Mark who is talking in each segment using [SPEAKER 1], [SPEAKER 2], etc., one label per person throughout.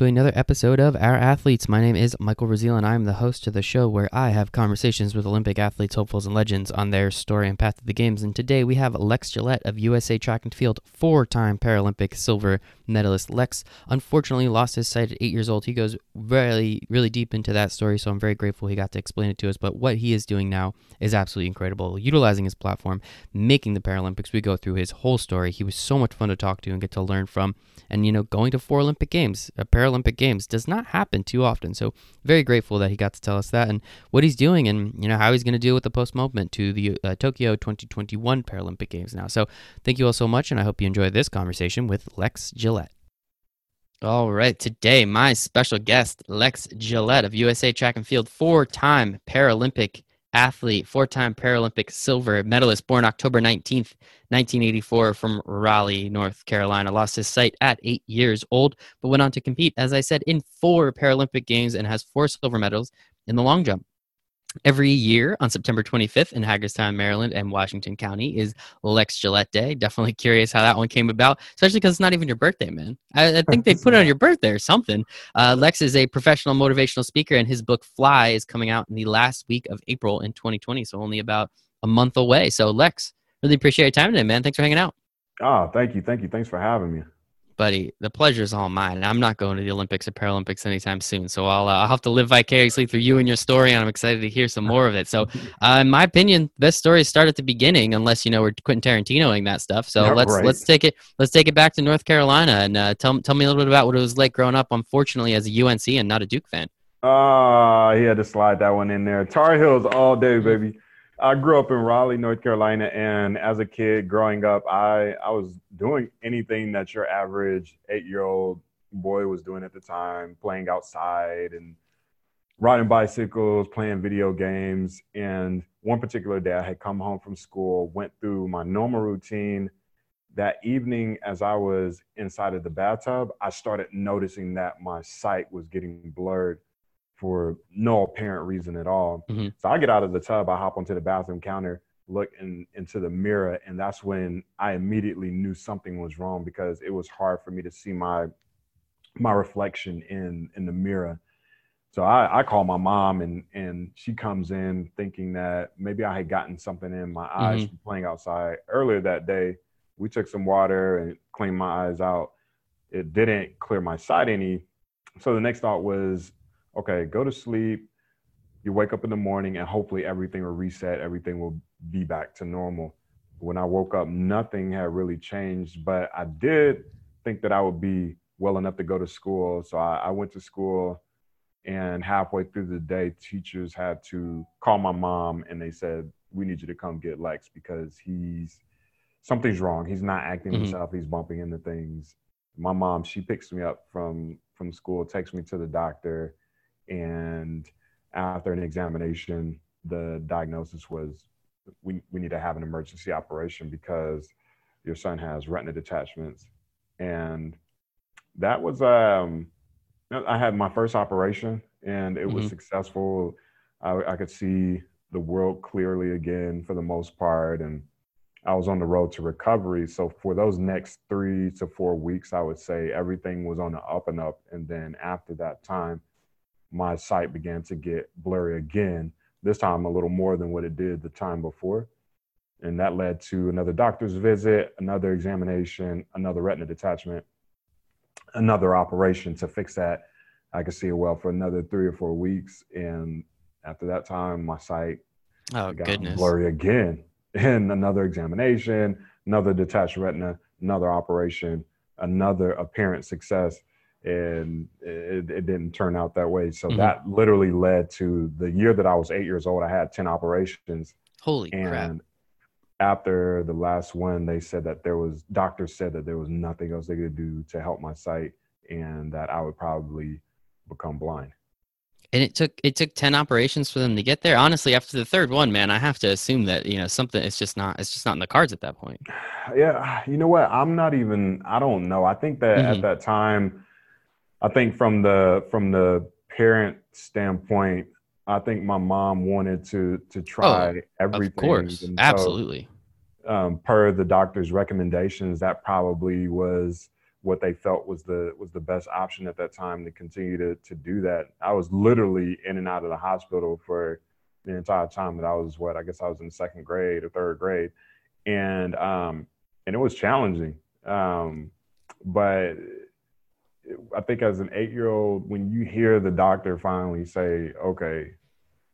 [SPEAKER 1] to another episode of Our Athletes. My name is Michael Raziel, and I'm the host of the show where I have conversations with Olympic athletes, hopefuls, and legends on their story and path to the games. And today we have Lex Gillette of USA Track and Field, four time Paralympic silver medalist. Lex unfortunately lost his sight at eight years old. He goes really, really deep into that story, so I'm very grateful he got to explain it to us. But what he is doing now is absolutely incredible. Utilizing his platform, making the Paralympics, we go through his whole story. He was so much fun to talk to and get to learn from. And, you know, going to four Olympic Games, uh, Paralympic Games, does not happen too often. So, very grateful that he got to tell us that and what he's doing and, you know, how he's going to deal with the post movement to the uh, Tokyo 2021 Paralympic Games now. So, thank you all so much. And I hope you enjoyed this conversation with Lex Gillette. All right, today my special guest, Lex Gillette of USA Track and Field, four time Paralympic athlete, four time Paralympic silver medalist, born October 19th, 1984, from Raleigh, North Carolina. Lost his sight at eight years old, but went on to compete, as I said, in four Paralympic Games and has four silver medals in the long jump. Every year on September 25th in Hagerstown, Maryland, and Washington County is Lex Gillette Day. Definitely curious how that one came about, especially because it's not even your birthday, man. I, I think they put it on your birthday or something. Uh, Lex is a professional motivational speaker, and his book Fly is coming out in the last week of April in 2020, so only about a month away. So, Lex, really appreciate your time today, man. Thanks for hanging out.
[SPEAKER 2] Oh, thank you. Thank you. Thanks for having me
[SPEAKER 1] buddy, the pleasure is all mine. I'm not going to the Olympics or Paralympics anytime soon, so I'll uh, I'll have to live vicariously through you and your story, and I'm excited to hear some more of it. So, uh, in my opinion, best stories start at the beginning, unless you know we're Quentin Tarantinoing that stuff. So yeah, let's right. let's take it let's take it back to North Carolina and uh, tell tell me a little bit about what it was like growing up. Unfortunately, as a UNC and not a Duke fan.
[SPEAKER 2] Ah, he had to slide that one in there. Tar Heels all day, baby. I grew up in Raleigh, North Carolina, and as a kid growing up, I I was doing anything that your average eight year old boy was doing at the time, playing outside and riding bicycles, playing video games. And one particular day, I had come home from school, went through my normal routine. That evening, as I was inside of the bathtub, I started noticing that my sight was getting blurred for no apparent reason at all. Mm-hmm. So I get out of the tub, I hop onto the bathroom counter, look in, into the mirror, and that's when I immediately knew something was wrong because it was hard for me to see my my reflection in in the mirror. So I, I call my mom and and she comes in thinking that maybe I had gotten something in my eyes mm-hmm. from playing outside earlier that day. We took some water and cleaned my eyes out. It didn't clear my sight any. So the next thought was okay, go to sleep. You wake up in the morning and hopefully everything will reset, everything will be back to normal. When I woke up, nothing had really changed, but I did think that I would be well enough to go to school. So I, I went to school, and halfway through the day, teachers had to call my mom and they said, We need you to come get Lex because he's something's wrong. He's not acting mm-hmm. himself, he's bumping into things. My mom, she picks me up from from school, takes me to the doctor and after an examination, the diagnosis was we, we need to have an emergency operation because your son has retina detachments. And that was, um, I had my first operation and it was mm-hmm. successful. I, I could see the world clearly again for the most part. And I was on the road to recovery. So for those next three to four weeks, I would say everything was on the up and up. And then after that time, my sight began to get blurry again, this time a little more than what it did the time before. And that led to another doctor's visit, another examination, another retina detachment, another operation to fix that. I could see it well for another three or four weeks. And after that time, my sight
[SPEAKER 1] oh, got goodness.
[SPEAKER 2] blurry again. And another examination, another detached retina, another operation, another apparent success and it, it, didn't turn out that way. So mm-hmm. that literally led to the year that I was eight years old. I had ten operations.
[SPEAKER 1] Holy
[SPEAKER 2] and
[SPEAKER 1] crap!
[SPEAKER 2] After the last one, they said that there was doctors said that there was nothing else they could do to help my sight, and that I would probably become blind.
[SPEAKER 1] And it took it took ten operations for them to get there. Honestly, after the third one, man, I have to assume that you know something. It's just not. It's just not in the cards at that point.
[SPEAKER 2] Yeah, you know what? I'm not even. I don't know. I think that mm-hmm. at that time I think from the from the parent standpoint, I think my mom wanted to to try oh, everything. Of
[SPEAKER 1] course, absolutely.
[SPEAKER 2] um, per the doctor's recommendations, that probably was what they felt was the was the best option at that time to continue to to do that. I was literally in and out of the hospital for the entire time that I was what I guess I was in second grade or third grade, and um, and it was challenging. Um, but I think as an eight year old, when you hear the doctor finally say, "Okay,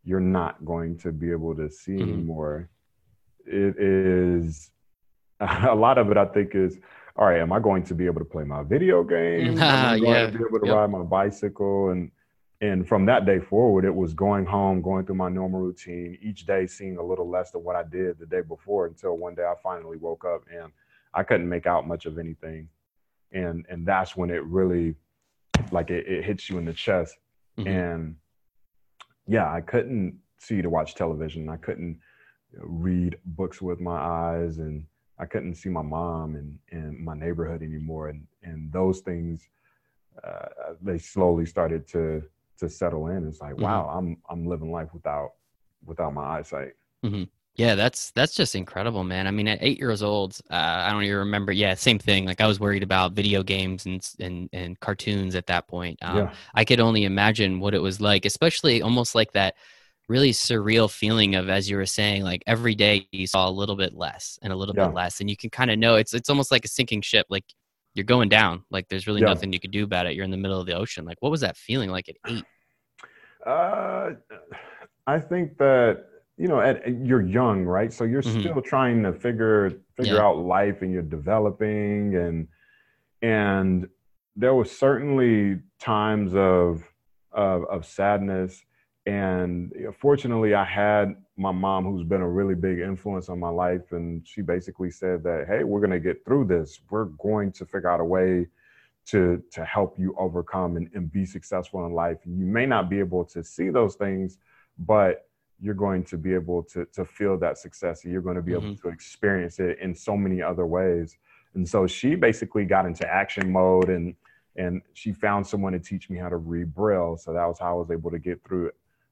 [SPEAKER 2] you're not going to be able to see mm-hmm. anymore," it is a lot of it. I think is all right. Am I going to be able to play my video games? Am I going yeah. to be able to yep. ride my bicycle and and from that day forward, it was going home, going through my normal routine, each day seeing a little less than what I did the day before until one day I finally woke up and I couldn't make out much of anything. And and that's when it really like it, it hits you in the chest. Mm-hmm. And yeah, I couldn't see to watch television. I couldn't read books with my eyes and I couldn't see my mom and, and my neighborhood anymore. And, and those things, uh, they slowly started to to settle in. It's like, mm-hmm. wow, I'm I'm living life without without my eyesight.
[SPEAKER 1] Mm-hmm. Yeah, that's that's just incredible, man. I mean, at eight years old, uh, I don't even remember. Yeah, same thing. Like I was worried about video games and and and cartoons at that point. Um, yeah. I could only imagine what it was like, especially almost like that really surreal feeling of, as you were saying, like every day you saw a little bit less and a little yeah. bit less, and you can kind of know it's it's almost like a sinking ship. Like you're going down. Like there's really yeah. nothing you could do about it. You're in the middle of the ocean. Like what was that feeling like at eight?
[SPEAKER 2] Uh, I think that you know, at, you're young, right? So you're mm-hmm. still trying to figure figure yeah. out life, and you're developing, and and there was certainly times of of, of sadness, and fortunately, I had my mom, who's been a really big influence on my life, and she basically said that, "Hey, we're gonna get through this. We're going to figure out a way." to to help you overcome and, and be successful in life. and You may not be able to see those things, but you're going to be able to to feel that success and you're going to be mm-hmm. able to experience it in so many other ways. And so she basically got into action mode and and she found someone to teach me how to read braille. So that was how I was able to get through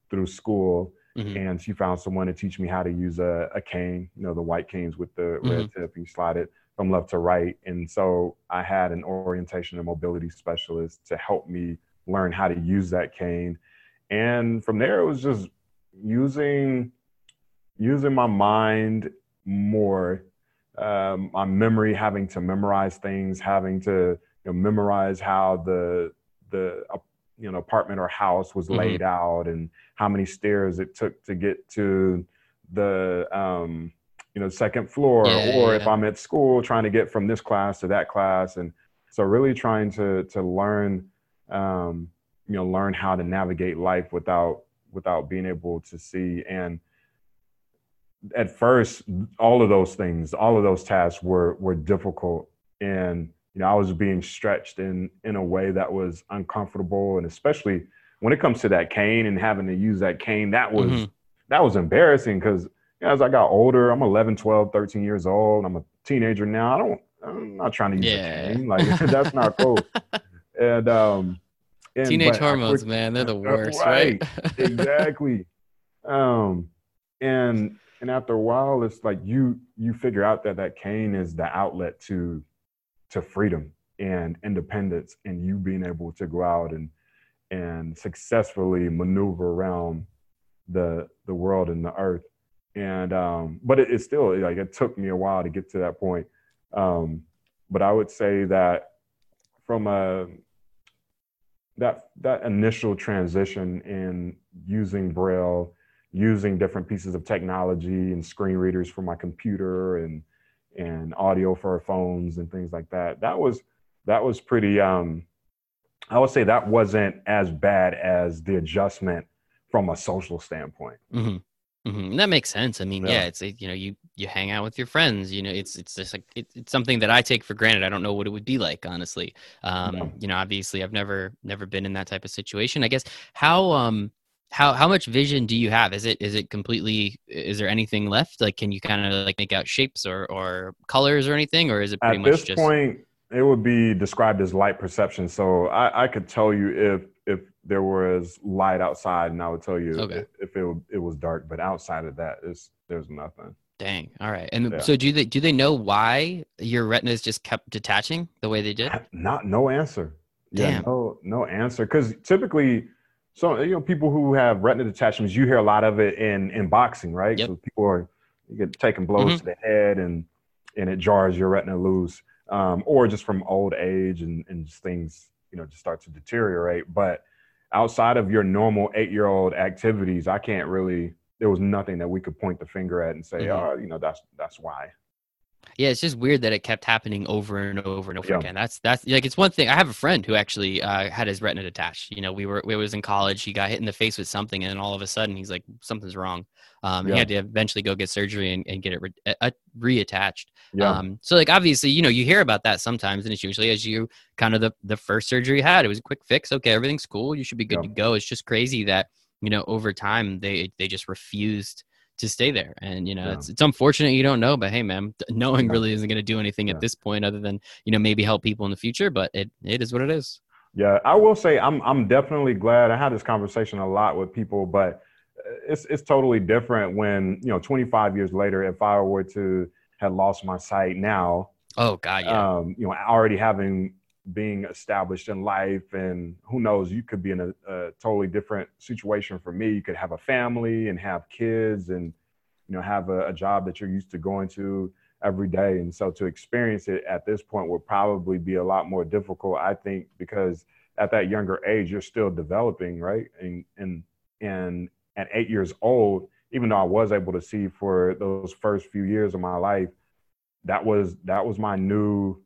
[SPEAKER 2] through school. Mm-hmm. And she found someone to teach me how to use a, a cane, you know, the white canes with the mm-hmm. red tip. You slide it from left to right. And so I had an orientation and mobility specialist to help me learn how to use that cane. And from there, it was just using using my mind more, um, my memory, having to memorize things, having to you know, memorize how the the uh, you know apartment or house was mm-hmm. laid out and how many stairs it took to get to the um, you know second floor, yeah, or yeah, if I'm at school trying to get from this class to that class, and so really trying to to learn um, you know learn how to navigate life without without being able to see. And at first all of those things all of those tasks were were difficult. And you know i was being stretched in in a way that was uncomfortable. And especially when it comes to that cane and having to use that cane that was mm-hmm. that was embarrassing because you know, as i got older i'm 11 12 13 years old. I'm a teenager now. I don't i'm not trying to use yeah. a cane. Like that's not cool. And um
[SPEAKER 1] and, Teenage hormones, man, they're the worst, right?
[SPEAKER 2] right? exactly. Um, and and after a while, it's like you you figure out that that cane is the outlet to to freedom and independence, and you being able to go out and and successfully maneuver around the the world and the earth. And um, but it, it's still like it took me a while to get to that point. Um, but I would say that from a that that initial transition in using braille using different pieces of technology and screen readers for my computer and and audio for our phones and things like that that was that was pretty um i would say that wasn't as bad as the adjustment from a social standpoint
[SPEAKER 1] mm-hmm. Mm-hmm. That makes sense. I mean, yeah. yeah, it's you know you you hang out with your friends. You know, it's it's just like it, it's something that I take for granted. I don't know what it would be like, honestly. Um, yeah. You know, obviously, I've never never been in that type of situation. I guess how um how how much vision do you have? Is it is it completely? Is there anything left? Like, can you kind of like make out shapes or or colors or anything, or is it pretty
[SPEAKER 2] At
[SPEAKER 1] much
[SPEAKER 2] this
[SPEAKER 1] just...
[SPEAKER 2] point? It would be described as light perception. So I, I could tell you if if there was light outside, and I would tell you okay. if, if it it was dark. But outside of that, it's there's nothing.
[SPEAKER 1] Dang. All right. And
[SPEAKER 2] Yeah.
[SPEAKER 1] so do they do they know why your retinas just kept detaching the way they did?
[SPEAKER 2] Not no answer. Yeah,
[SPEAKER 1] Damn.
[SPEAKER 2] no no answer. Because typically, so you know, people who have retina detachments, you hear a lot of it in in boxing, right?
[SPEAKER 1] Yep.
[SPEAKER 2] So people are you get taking blows
[SPEAKER 1] Mhm.
[SPEAKER 2] to the head and and it jars your retina loose, um, or just from old age and and just things you know just start to deteriorate. But outside of your normal eight year old activities, I can't really. There was nothing that we could point the finger at and say,
[SPEAKER 1] Mhm.
[SPEAKER 2] oh, you know, that's that's why.
[SPEAKER 1] Yeah, it's just weird that it kept happening over and over and over
[SPEAKER 2] Yeah.
[SPEAKER 1] again. That's that's like it's one thing. I have a friend who actually uh, had his retina detached. You know, we were we was in college. He got hit in the face with something, and then all of a sudden he's like, something's wrong. Um,
[SPEAKER 2] Yeah.
[SPEAKER 1] He had to eventually go get surgery and, and get it re- uh, reattached.
[SPEAKER 2] Yeah,
[SPEAKER 1] Um, so like obviously, you know, you hear about that sometimes, and it's usually as you kind of the the first surgery you had. It was a quick fix. Okay, everything's cool. You should be good
[SPEAKER 2] Yeah.
[SPEAKER 1] to go. It's just crazy that you know over time they they just refused to stay there, and you know
[SPEAKER 2] Yeah.
[SPEAKER 1] it's it's unfortunate you don't know, but hey, man, knowing
[SPEAKER 2] Yeah.
[SPEAKER 1] really isn't going to do anything
[SPEAKER 2] Yeah.
[SPEAKER 1] at this point other than you know maybe help people in the future. But it it is what it is.
[SPEAKER 2] Yeah, I will say I'm I'm definitely glad. I had this conversation a lot with people, but it's it's totally different when you know 25 years later, if I were to have lost my sight now,
[SPEAKER 1] Oh God, yeah.
[SPEAKER 2] um, you know, already having being established in life, and who knows, you could be in a, a totally different situation for me. You could have a family and have kids, and you know, have a, a job that you're used to going to every day. And so to experience it at this point would probably be a lot more difficult, I think, because at that younger age, you're still developing, right? And and and at eight years old, even though I was able to see for those first few years of my life, that was that was my new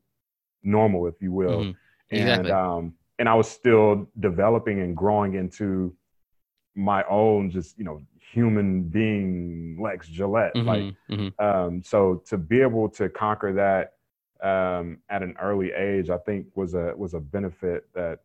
[SPEAKER 2] normal, if you will.
[SPEAKER 1] Mhm.
[SPEAKER 2] And
[SPEAKER 1] Exactly.
[SPEAKER 2] um and I was still developing and growing into my own just, you know, human being Lex Gillette. Like
[SPEAKER 1] Mhm, mhm.
[SPEAKER 2] um, so to be able to conquer that um, at an early age, I think was a was a benefit that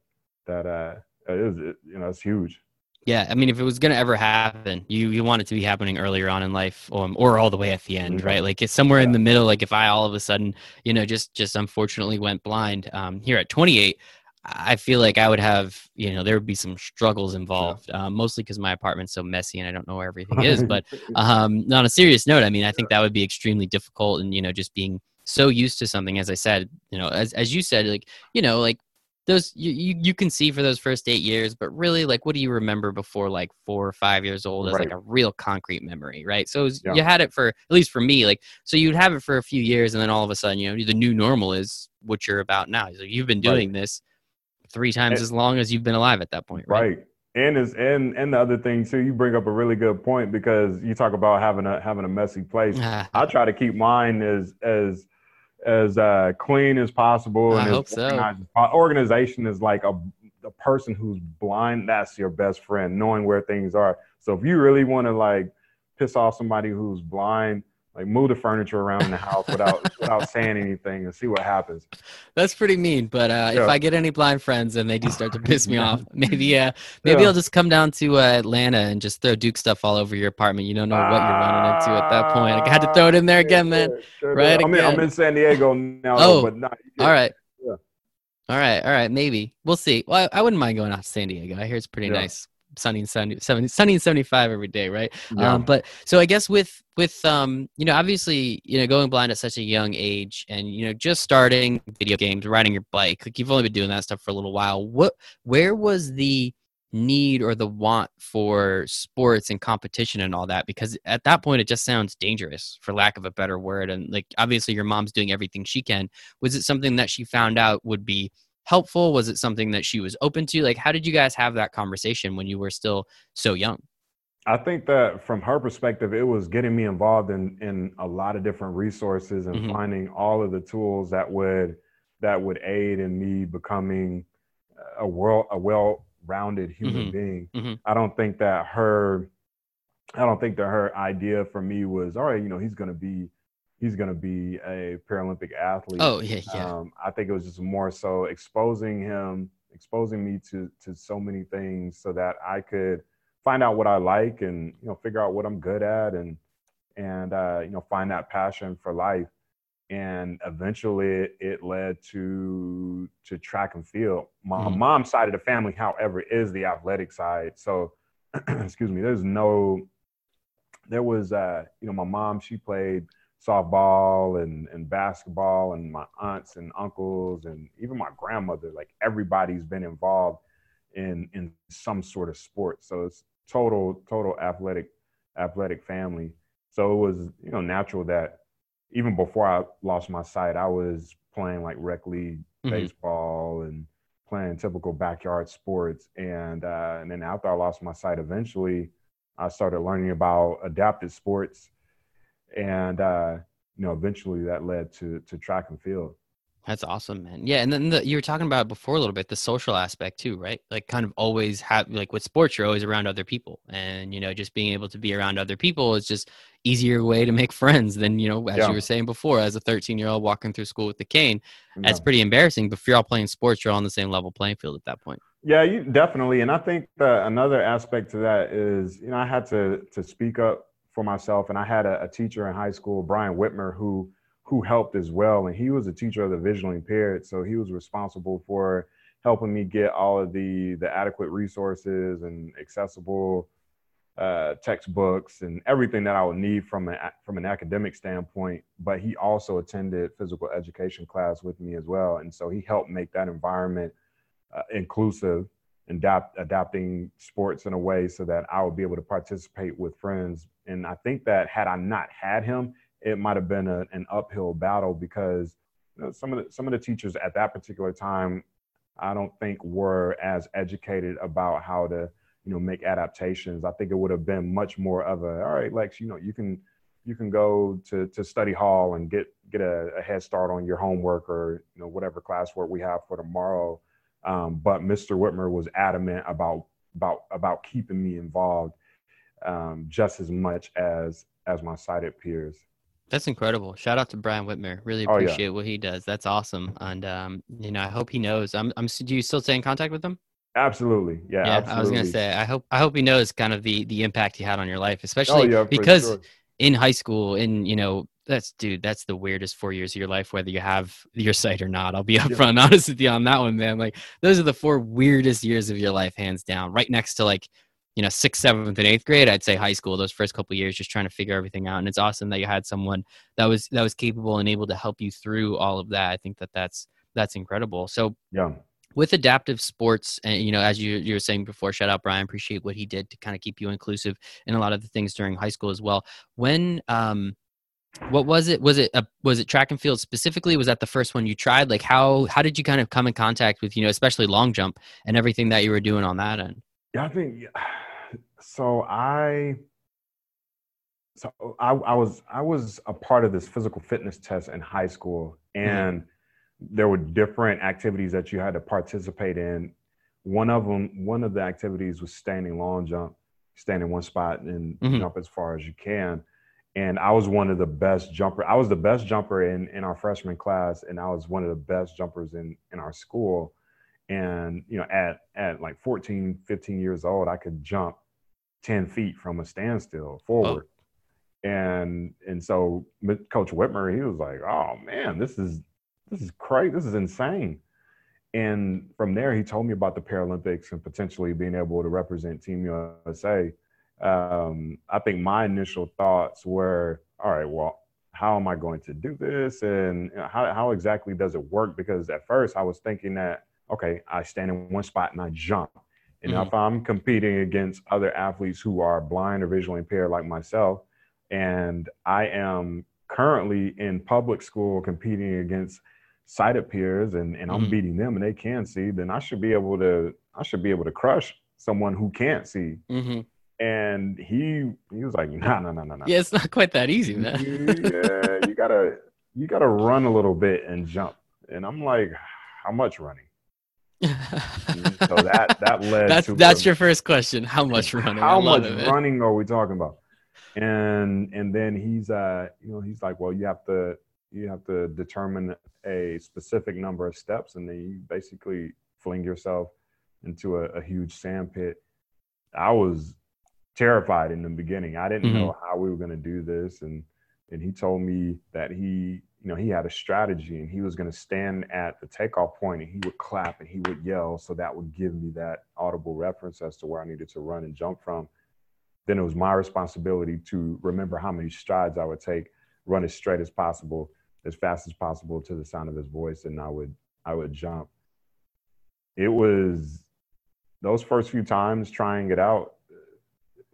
[SPEAKER 2] that uh, is you know it's huge.
[SPEAKER 1] Yeah, I mean, if it was gonna ever happen, you you want it to be happening earlier on in life, um, or all the way at the end, right? Like it's somewhere in the middle. Like if I all of a sudden, you know, just just unfortunately went blind um, here at 28, I feel like I would have, you know, there would be some struggles involved, um, mostly because my apartment's so messy and I don't know where everything is. But um, on a serious note, I mean, I think that would be extremely difficult, and you know, just being so used to something, as I said, you know, as as you said, like you know, like those you, you you can see for those first eight years, but really, like, what do you remember before like four or five years old as like a real concrete memory, right? So was,
[SPEAKER 2] Yeah.
[SPEAKER 1] you had it for at least for me, like, so you'd have it for a few years, and then all of a sudden, you know, the new normal is what you're about now. So you've been
[SPEAKER 2] Right.
[SPEAKER 1] doing this three times
[SPEAKER 2] And-
[SPEAKER 1] as long as you've been alive at that point, right?
[SPEAKER 2] right. And is and and the other thing too, you bring up a really good point because you talk about having a having a messy place. I try to keep mine as as as uh, clean as possible
[SPEAKER 1] I
[SPEAKER 2] and
[SPEAKER 1] hope so.
[SPEAKER 2] as Organization is like a the person who's blind. That's your best friend, knowing where things are. So if you really want to like piss off somebody who's blind, like move the furniture around in the house without without saying anything and see what happens.
[SPEAKER 1] That's pretty mean, but uh, if I get any blind friends and they do start to piss me off, maybe uh, maybe
[SPEAKER 2] Yeah.
[SPEAKER 1] I'll just come down to uh, Atlanta and just throw Duke stuff all over your apartment. You don't know what you're running into at that point. I had to throw it in there again, man.
[SPEAKER 2] Sure,
[SPEAKER 1] Right.
[SPEAKER 2] I'm in, I'm in San Diego now,
[SPEAKER 1] Oh,
[SPEAKER 2] but not.
[SPEAKER 1] All right.
[SPEAKER 2] Yeah.
[SPEAKER 1] All right, all right, maybe we'll see. Well, I, I wouldn't mind going out to San Diego. I hear it's pretty
[SPEAKER 2] Yeah.
[SPEAKER 1] nice, sunny and 70, 70, sunny and seventy five every day, right?
[SPEAKER 2] Yeah.
[SPEAKER 1] Um, but so I guess with with um, you know, obviously, you know, going blind at such a young age, and you know, just starting video games, riding your bike, like you've only been doing that stuff for a little while. What, where was the need or the want for sports and competition and all that? Because at that point, it just sounds dangerous, for lack of a better word. And like, obviously, your mom's doing everything she can. Was it something that she found out would be helpful? Was it something that she was open to? Like, how did you guys have that conversation when you were still so young?
[SPEAKER 2] I think that from her perspective, it was getting me involved in in a lot of different resources and
[SPEAKER 1] Mhm.
[SPEAKER 2] finding all of the tools that would that would aid in me becoming a world a well-rounded human
[SPEAKER 1] Mhm.
[SPEAKER 2] being.
[SPEAKER 1] Mhm.
[SPEAKER 2] I don't think that her I don't think that her idea for me was all right. You know, he's gonna be he's gonna be a Paralympic athlete.
[SPEAKER 1] Oh yeah, yeah.
[SPEAKER 2] Um, I think it was just more so exposing him, exposing me to to so many things, so that I could find out what I like and you know figure out what I'm good at and and uh, you know find that passion for life. And eventually, it, it led to to track and field. My
[SPEAKER 1] Mhm.
[SPEAKER 2] mom's side of the family, however, is the athletic side. So, excuse me, there's no there was, uh, you know, my mom, she played softball and, and basketball, and my aunts and uncles, and even my grandmother, like everybody's been involved in in some sort of sport. So it's total total athletic athletic family. So it was you know natural that even before I lost my sight, I was playing like rec league mm-hmm. baseball and playing typical backyard sports. And uh, and then after I lost my sight, eventually I started learning about adapted sports, and uh, you know eventually that led to to track and field.
[SPEAKER 1] That's awesome, man. Yeah, and then the, you were talking about before a little bit the social aspect too, right? Like kind of always have like with sports, you're always around other people, and you know just being able to be around other people is just easier way to make friends than you know as yeah. you were saying before, as a 13 year old walking through school with the cane. Yeah. That's pretty embarrassing. But if you're all playing sports, you're all on the same level playing field at that point.
[SPEAKER 2] Yeah, you definitely. And I think that another aspect to that is you know I had to to speak up for myself, and I had a, a teacher in high school, Brian Whitmer, who who helped as well. And he was a teacher of the visually impaired, so he was responsible for helping me get all of the the adequate resources and accessible uh, textbooks and everything that I would need from an from an academic standpoint. But he also attended physical education class with me as well, and so he helped make that environment uh, inclusive adapt, adapting sports in a way so that I would be able to participate with friends. And I think that had I not had him, it might have been a, an uphill battle because you know, some of the some of the teachers at that particular time, I don't think were as educated about how to you know make adaptations. I think it would have been much more of a all right, Lex, you know, you can you can go to to study hall and get get a, a head start on your homework or you know whatever classwork we have for tomorrow. Um, but Mr. Whitmer was adamant about about about keeping me involved um, just as much as as my sighted peers.
[SPEAKER 1] That's incredible. Shout out to Brian Whitmer. Really appreciate oh, yeah. what he does. That's awesome. And um, you know, I hope he knows. I'm I'm do you still stay in contact with him?
[SPEAKER 2] Absolutely. Yeah. Yeah. Absolutely.
[SPEAKER 1] I was gonna say I hope I hope he knows kind of the the impact he had on your life, especially oh, yeah, because sure. in high school, in you know, that's dude, that's the weirdest four years of your life, whether you have your sight or not. I'll be upfront yeah. honest with you on that one, man. Like those are the four weirdest years of your life, hands down. Right next to like you know sixth seventh and eighth grade i'd say high school those first couple years just trying to figure everything out and it's awesome that you had someone that was that was capable and able to help you through all of that i think that that's that's incredible so
[SPEAKER 2] yeah
[SPEAKER 1] with adaptive sports and you know as you, you were saying before shout out brian appreciate what he did to kind of keep you inclusive in a lot of the things during high school as well when um what was it was it a, was it track and field specifically was that the first one you tried like how how did you kind of come in contact with you know especially long jump and everything that you were doing on that end
[SPEAKER 2] yeah i think so I so I, I, was I was a part of this physical fitness test in high school, mm-hmm. and mm-hmm. there were different activities that you had to participate in. One of them, one of the activities was standing long jump, stand in one spot and mm-hmm. jump as far as you can. And I was one of the best jumper. I was the best jumper in in our freshman class, and I was one of the best jumpers in in our school. And you know, at at like 14, 15 years old, I could jump 10 feet from a standstill forward. Oh. And and so Coach Whitmer, he was like, oh man, this is this is crazy. This is insane. And from there, he told me about the Paralympics and potentially being able to represent Team USA. Um, I think my initial thoughts were, all right, well, how am I going to do this? And how, how exactly does it work? Because at first I was thinking that, okay, I stand in one spot and I jump. And mm-hmm. if I'm competing against other athletes who are blind or visually impaired like myself, and I am currently in public school competing against sighted peers and, and I'm mm-hmm. beating them and they can see, then I should be able to I should be able to crush someone who can't see. Mm-hmm. And he he was like, no, no, no, no, no.
[SPEAKER 1] Yeah, it's not quite that easy, man.
[SPEAKER 2] yeah, you gotta you gotta run a little bit and jump. And I'm like, how much running? so that that led
[SPEAKER 1] that's that's your first question how much running
[SPEAKER 2] how much it, running are we talking about and and then he's uh you know he's like well you have to you have to determine a specific number of steps and then you basically fling yourself into a, a huge sand pit i was terrified in the beginning i didn't mm-hmm. know how we were going to do this and and he told me that he you know, he had a strategy and he was going to stand at the takeoff point and he would clap and he would yell. So that would give me that audible reference as to where I needed to run and jump from. then it was my responsibility to remember how many strides I would take, run as straight as possible, as fast as possible to the sound of his voice, and I would I would jump. It was those first few times trying it out.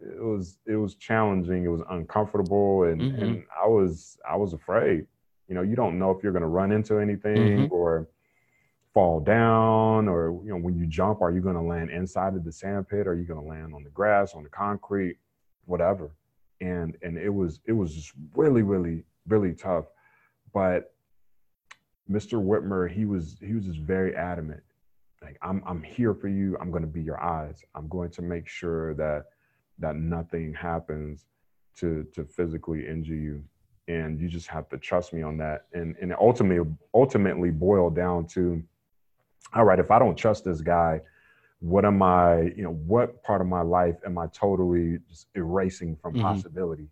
[SPEAKER 2] It was it was challenging. It was uncomfortable, and mm-hmm. and I was I was afraid. You know, you don't know if you're going to run into anything mm-hmm. or fall down or you know when you jump are you going to land inside of the sand pit or are you going to land on the grass on the concrete whatever and and it was it was just really really really tough but mr whitmer he was he was just very adamant like i'm i'm here for you i'm going to be your eyes i'm going to make sure that that nothing happens to to physically injure you and you just have to trust me on that and and ultimately ultimately boil down to all right, if I don't trust this guy, what am I, you know, what part of my life am I totally just erasing from mm-hmm. possibility?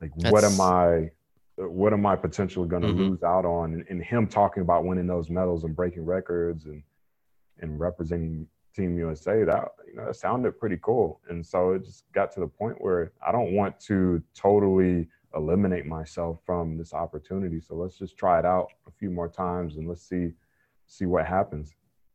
[SPEAKER 2] Like, That's... what am I, what am I potentially going to mm-hmm. lose out on? And, and, him talking about winning those medals and breaking records and, and representing Team USA, that, you know, that sounded pretty cool. And so it just got to the point where I don't want to totally eliminate myself from this opportunity. So let's just try it out a few more times and let's see see what happens.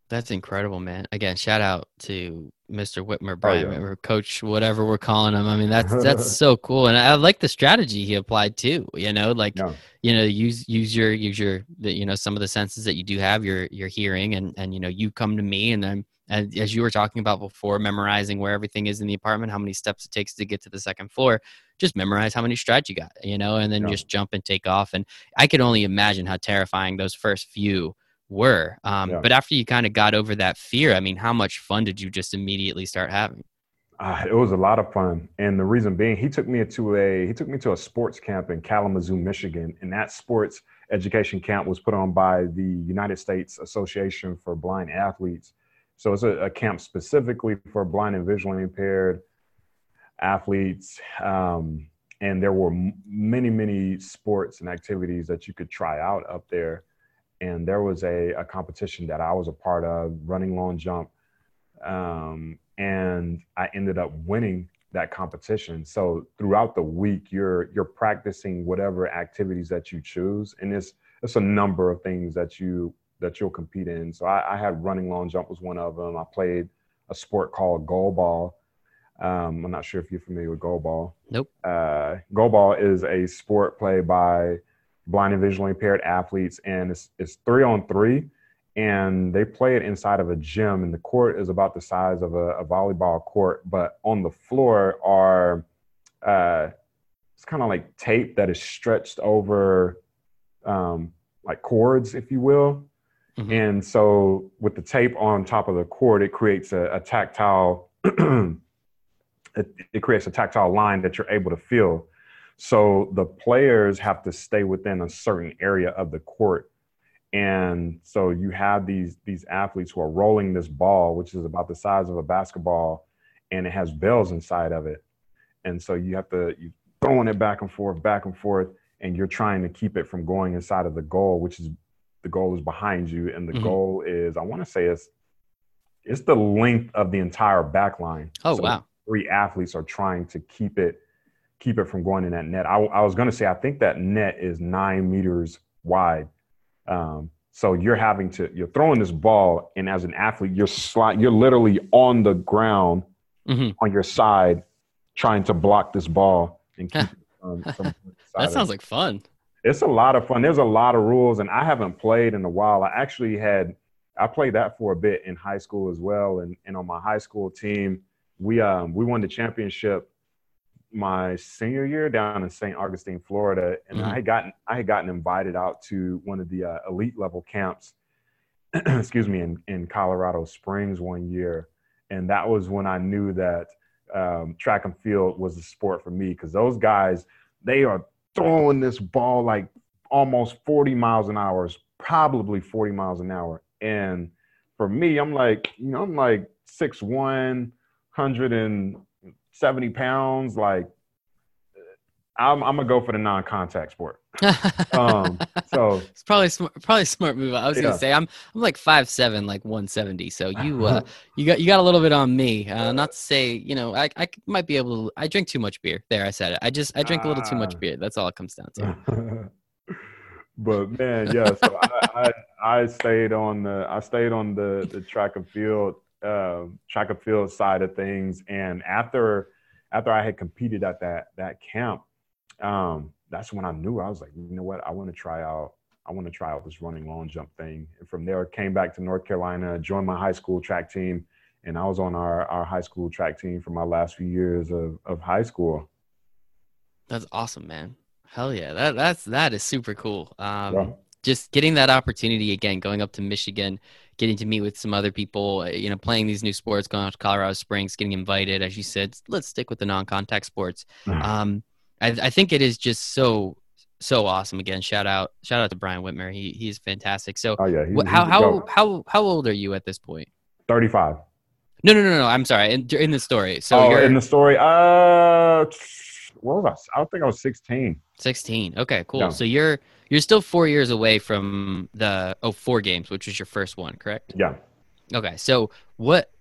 [SPEAKER 1] That's incredible, man. Again, shout out to Mr. Whitmer, oh, Brian, oh, yeah. or Coach, whatever we're calling him. I mean, that's that's so cool, and I like the strategy he applied too. You know, like yeah. you know, use use your use your the, you know some of the senses that you do have, your your hearing, and and you know, you come to me, and then as, as you were talking about before, memorizing where everything is in the apartment, how many steps it takes to get to the second floor. Just memorize how many strides you got, you know, and then yeah. just jump and take off. And I could only imagine how terrifying those first few were. Um, yeah. But after you kind of got over that fear, I mean, how much fun did you just immediately start having?
[SPEAKER 2] Uh, it was a lot of fun, and the reason being, he took me to a he took me to a sports camp in Kalamazoo, Michigan, and that sports education camp was put on by the United States Association for Blind Athletes. So it's a, a camp specifically for blind and visually impaired athletes. Um, and there were many, many sports and activities that you could try out up there and there was a, a competition that I was a part of, running long jump, um, and I ended up winning that competition. So throughout the week, you're you're practicing whatever activities that you choose, and it's it's a number of things that you that you'll compete in. So I, I had running long jump was one of them. I played a sport called goal ball. Um, I'm not sure if you're familiar with goal ball.
[SPEAKER 1] Nope.
[SPEAKER 2] Uh, goal ball is a sport played by blind and visually impaired athletes, and it's, it's three on three, and they play it inside of a gym, and the court is about the size of a, a volleyball court, but on the floor are uh, it's kind of like tape that is stretched over um, like cords, if you will. Mm-hmm. And so with the tape on top of the cord, it creates a, a tactile. it, it creates a tactile line that you're able to feel. So the players have to stay within a certain area of the court. And so you have these these athletes who are rolling this ball, which is about the size of a basketball, and it has bells inside of it. And so you have to you throwing it back and forth, back and forth, and you're trying to keep it from going inside of the goal, which is the goal is behind you, and the mm-hmm. goal is I want to say it's it's the length of the entire back line.
[SPEAKER 1] Oh so wow!
[SPEAKER 2] Three athletes are trying to keep it keep it from going in that net. I, I was going to say, I think that net is nine meters wide. Um, so you're having to, you're throwing this ball, and as an athlete, you're slide, you're literally on the ground mm-hmm. on your side, trying to block this ball and keep. um,
[SPEAKER 1] that sounds like fun.
[SPEAKER 2] It's a lot of fun. There's a lot of rules, and I haven't played in a while. I actually had, I played that for a bit in high school as well, and and on my high school team, we um we won the championship my senior year down in St. Augustine, Florida, and mm-hmm. I had gotten I had gotten invited out to one of the uh, elite level camps, excuse me, in, in Colorado Springs one year, and that was when I knew that um, track and field was the sport for me because those guys they are throwing this ball like almost 40 miles an hour, probably 40 miles an hour, and for me, I'm like you know I'm like six one, hundred and 70 pounds, like I'm, I'm gonna go for the non-contact sport. Um, so
[SPEAKER 1] it's probably smart, probably smart move. I was
[SPEAKER 2] Yeah.
[SPEAKER 1] gonna say I'm I'm like five seven, like one seventy. So you uh you got you got a little bit on me. Uh, not to say you know I I might be able to. I drink too much beer. There, I said it. I just I drink a little too much
[SPEAKER 2] Ah.
[SPEAKER 1] beer. That's all it comes down to.
[SPEAKER 2] but man, yeah. So I, I I stayed on the I stayed on the the track and field uh, track and field side of things, and after after I had competed at that that camp, um, that's when I knew I was like, you know what, I want to try out. I want to try out this running long jump thing. And from there, came back to North Carolina, joined my high school track team, and I was on our, our high school track team for my last few years of, of high school.
[SPEAKER 1] That's awesome, man. Hell yeah, that that's that is super cool. Um,
[SPEAKER 2] Yeah.
[SPEAKER 1] just getting that opportunity again, going up to Michigan, getting to meet with some other people, uh, you know, playing these new sports, going out to Colorado Springs, getting invited, as you said, let's stick with the non-contact sports. Um, I, I think it is just so so awesome. Again, shout out shout out to Brian Whitmer. He he's fantastic. So,
[SPEAKER 2] Oh yeah, he's
[SPEAKER 1] how
[SPEAKER 2] the
[SPEAKER 1] how how how old are you at this point?
[SPEAKER 2] 35.
[SPEAKER 1] No, no, no, no. I'm sorry. In, in the story, so
[SPEAKER 2] oh,
[SPEAKER 1] you're
[SPEAKER 2] in the story, uh, what was I? I don't think I was 16.
[SPEAKER 1] 16. Okay, cool.
[SPEAKER 2] Yeah.
[SPEAKER 1] So you're you're still four years away from the oh four games, which was your first one, correct?
[SPEAKER 2] Yeah.
[SPEAKER 1] Okay, so what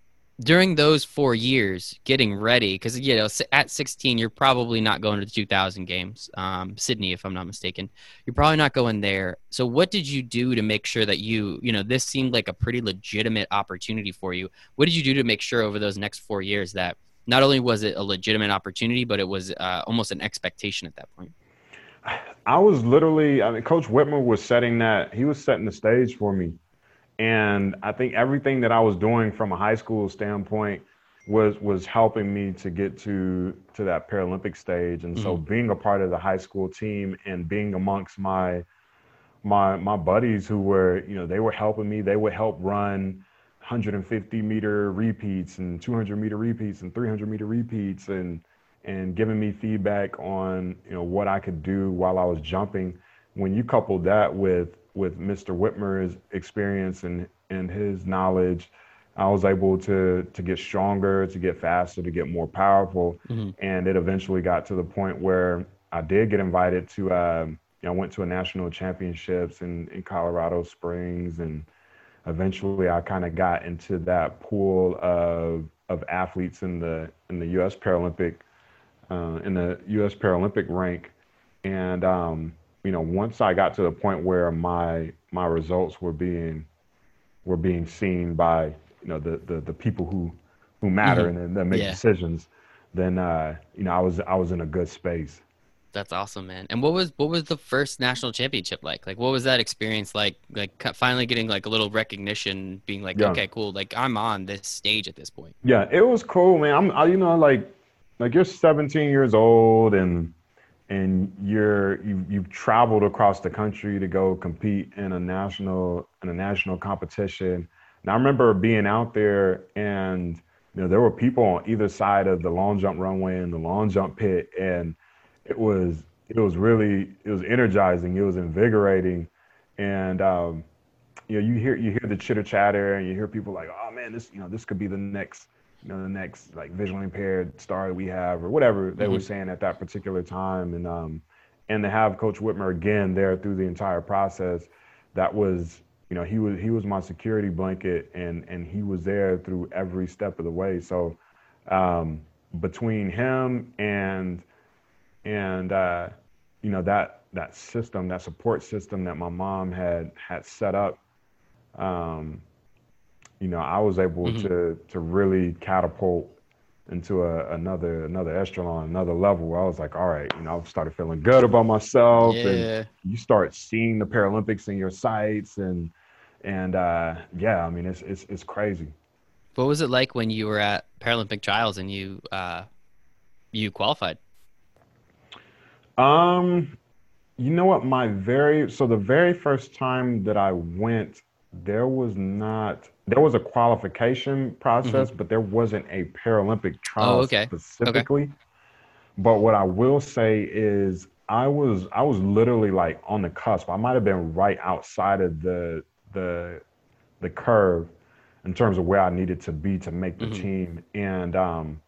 [SPEAKER 1] during those four years getting ready because you know at 16 you're probably not going to the 2000 games um, sydney if i'm not mistaken. You're probably not going there. So what did you do to make sure that you you know this seemed like a pretty legitimate opportunity for you? What did you do to make sure over those next four years that not only was it a legitimate opportunity but it was uh, almost an expectation at that point?
[SPEAKER 2] I was literally, I mean, Coach Whitmer was setting that, he was setting the stage for me. And I think everything that I was doing from a high school standpoint was was helping me to get to to that Paralympic stage. And so mm-hmm. being a part of the high school team and being amongst my my my buddies who were, you know, they were helping me. They would help run 150 meter repeats and 200 meter repeats and 300 meter repeats and and giving me feedback on you know what I could do while I was jumping. When you couple that with with Mr. Whitmer's experience and and his knowledge, I was able to to get stronger, to get faster, to get more powerful,
[SPEAKER 1] Mhm.
[SPEAKER 2] and it eventually got to the point where I did get invited to. Um, you know, I went to a national championships in in Colorado Springs, and eventually I kind of got into that pool of of athletes in the in the U.S. Paralympic uh, in the U.S. Paralympic rank, and um, you know, once I got to the point where my my results were being were being seen by you know the the, the people who who matter
[SPEAKER 1] Mhm.
[SPEAKER 2] and that make
[SPEAKER 1] Yeah.
[SPEAKER 2] decisions, then uh, you know I was I was in a good space.
[SPEAKER 1] That's awesome, man. And what was what was the first national championship like? Like, what was that experience like? Like, finally getting like a little recognition, being like,
[SPEAKER 2] Yeah.
[SPEAKER 1] okay, cool. Like, I'm on this stage at this point.
[SPEAKER 2] Yeah, it was cool, man. I'm, I, you know, like, like you're 17 years old and and you're you you've traveled across the country to go compete in a national in a national competition. And I remember being out there and you know there were people on either side of the long jump runway and the long jump pit and it was it was really it was energizing, it was invigorating and um you know you hear you hear the chitter chatter and you hear people like oh man this you know this could be the next you know the next like visually impaired star we have or whatever they were
[SPEAKER 1] Mhm.
[SPEAKER 2] saying at that particular time and um and to have coach whitmer again there through the entire process that was you know he was he was my security blanket and and he was there through every step of the way so um between him and and uh you know that that system that support system that my mom had had set up um you know i was able
[SPEAKER 1] Mhm.
[SPEAKER 2] to to really catapult into a, another another echelon another level where i was like all right you know i started feeling good about myself and you start seeing the paralympics in your sights and and uh yeah i mean it's it's, it's crazy
[SPEAKER 1] What was it like when you were at Paralympic trials and you uh, you qualified?
[SPEAKER 2] Um, you know what? My very so the very first time that I went, there was not there was a qualification process, but there wasn't a Paralympic trial
[SPEAKER 1] Oh, okay.
[SPEAKER 2] specifically. But what I will say is I was I was literally like on the cusp. I might have been right outside of the the the curve in terms of where I needed to be to make the
[SPEAKER 1] Mhm.
[SPEAKER 2] team. And um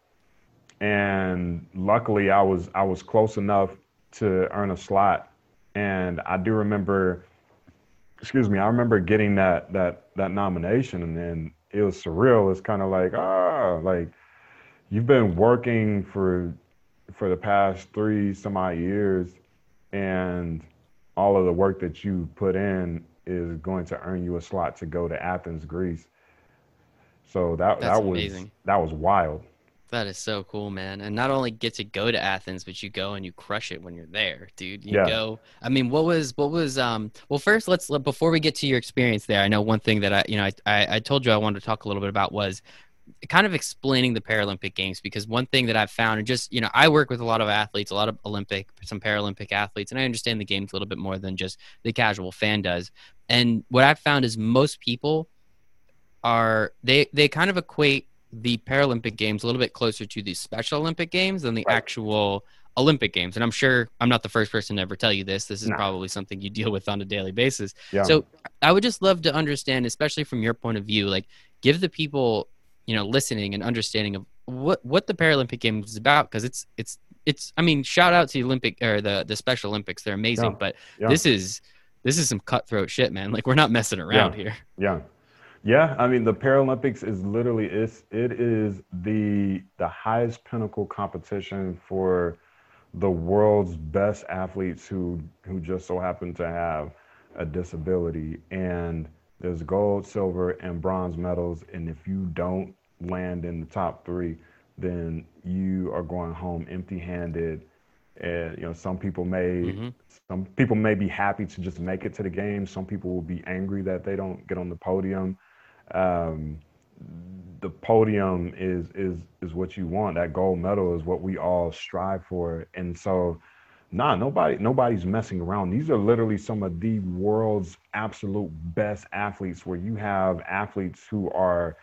[SPEAKER 2] and luckily I was I was close enough to earn a slot And I do remember, excuse me, I remember getting that that that nomination, and then it was surreal. It's kind of like ah, like you've been working for for the past three some odd years, and all of the work that you put in is going to earn you a slot to go to Athens, Greece. So that That's that was amazing. that was wild.
[SPEAKER 1] That is so cool, man. And not only get to go to Athens, but you go and you crush it when you're there, dude. You yeah. go. I mean, what was what was um well first let's before we get to your experience there, I know one thing that I you know I I, I told you I wanted to talk a little bit about was kind of explaining the Paralympic Games because one thing that I've found, and just you know, I work with a lot of athletes, a lot of Olympic, some Paralympic athletes, and I understand the games a little bit more than just the casual fan does. And what I've found is most people are they they kind of equate the Paralympic Games a little bit closer to the Special Olympic Games than the right. actual Olympic Games. And I'm sure I'm not the first person to ever tell you this. This is probably something you deal with on a daily basis. Yeah. So I would just love to understand, especially from your point of view, like give the people you know listening and understanding of what what the Paralympic Games is about because it's it's it's I mean shout out to the Olympic or the the Special Olympics they're amazing yeah. but yeah. this is this is some cutthroat shit man like we're not messing around here
[SPEAKER 2] yeah yeah I mean the Paralympics is literally it's it is the the highest pinnacle competition for the world's best athletes who who just so happen to have a disability and there's gold, silver, and bronze medals. And if you don't land in the top three, then you are going home empty-handed. And you know, some people may mm-hmm. some people may be happy to just make it to the game. Some people will be angry that they don't get on the podium. Um, the podium is is is what you want. That gold medal is what we all strive for. And so nah, nobody nobody's messing around. These are literally some of the world's absolute best athletes where you have athletes who are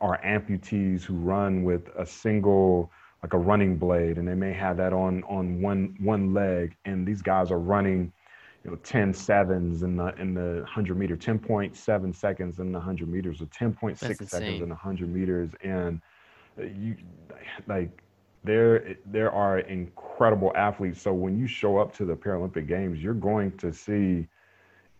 [SPEAKER 2] are amputees who run with a single like a running blade and they may have that on on one one leg and these guys are running you know 10 sevens in the in the 100 meter 10.7 seconds in the 100 meters or 10.6 seconds in the 100 meters and uh, you like there there are incredible athletes. So when you show up to the Paralympic Games, you're going to see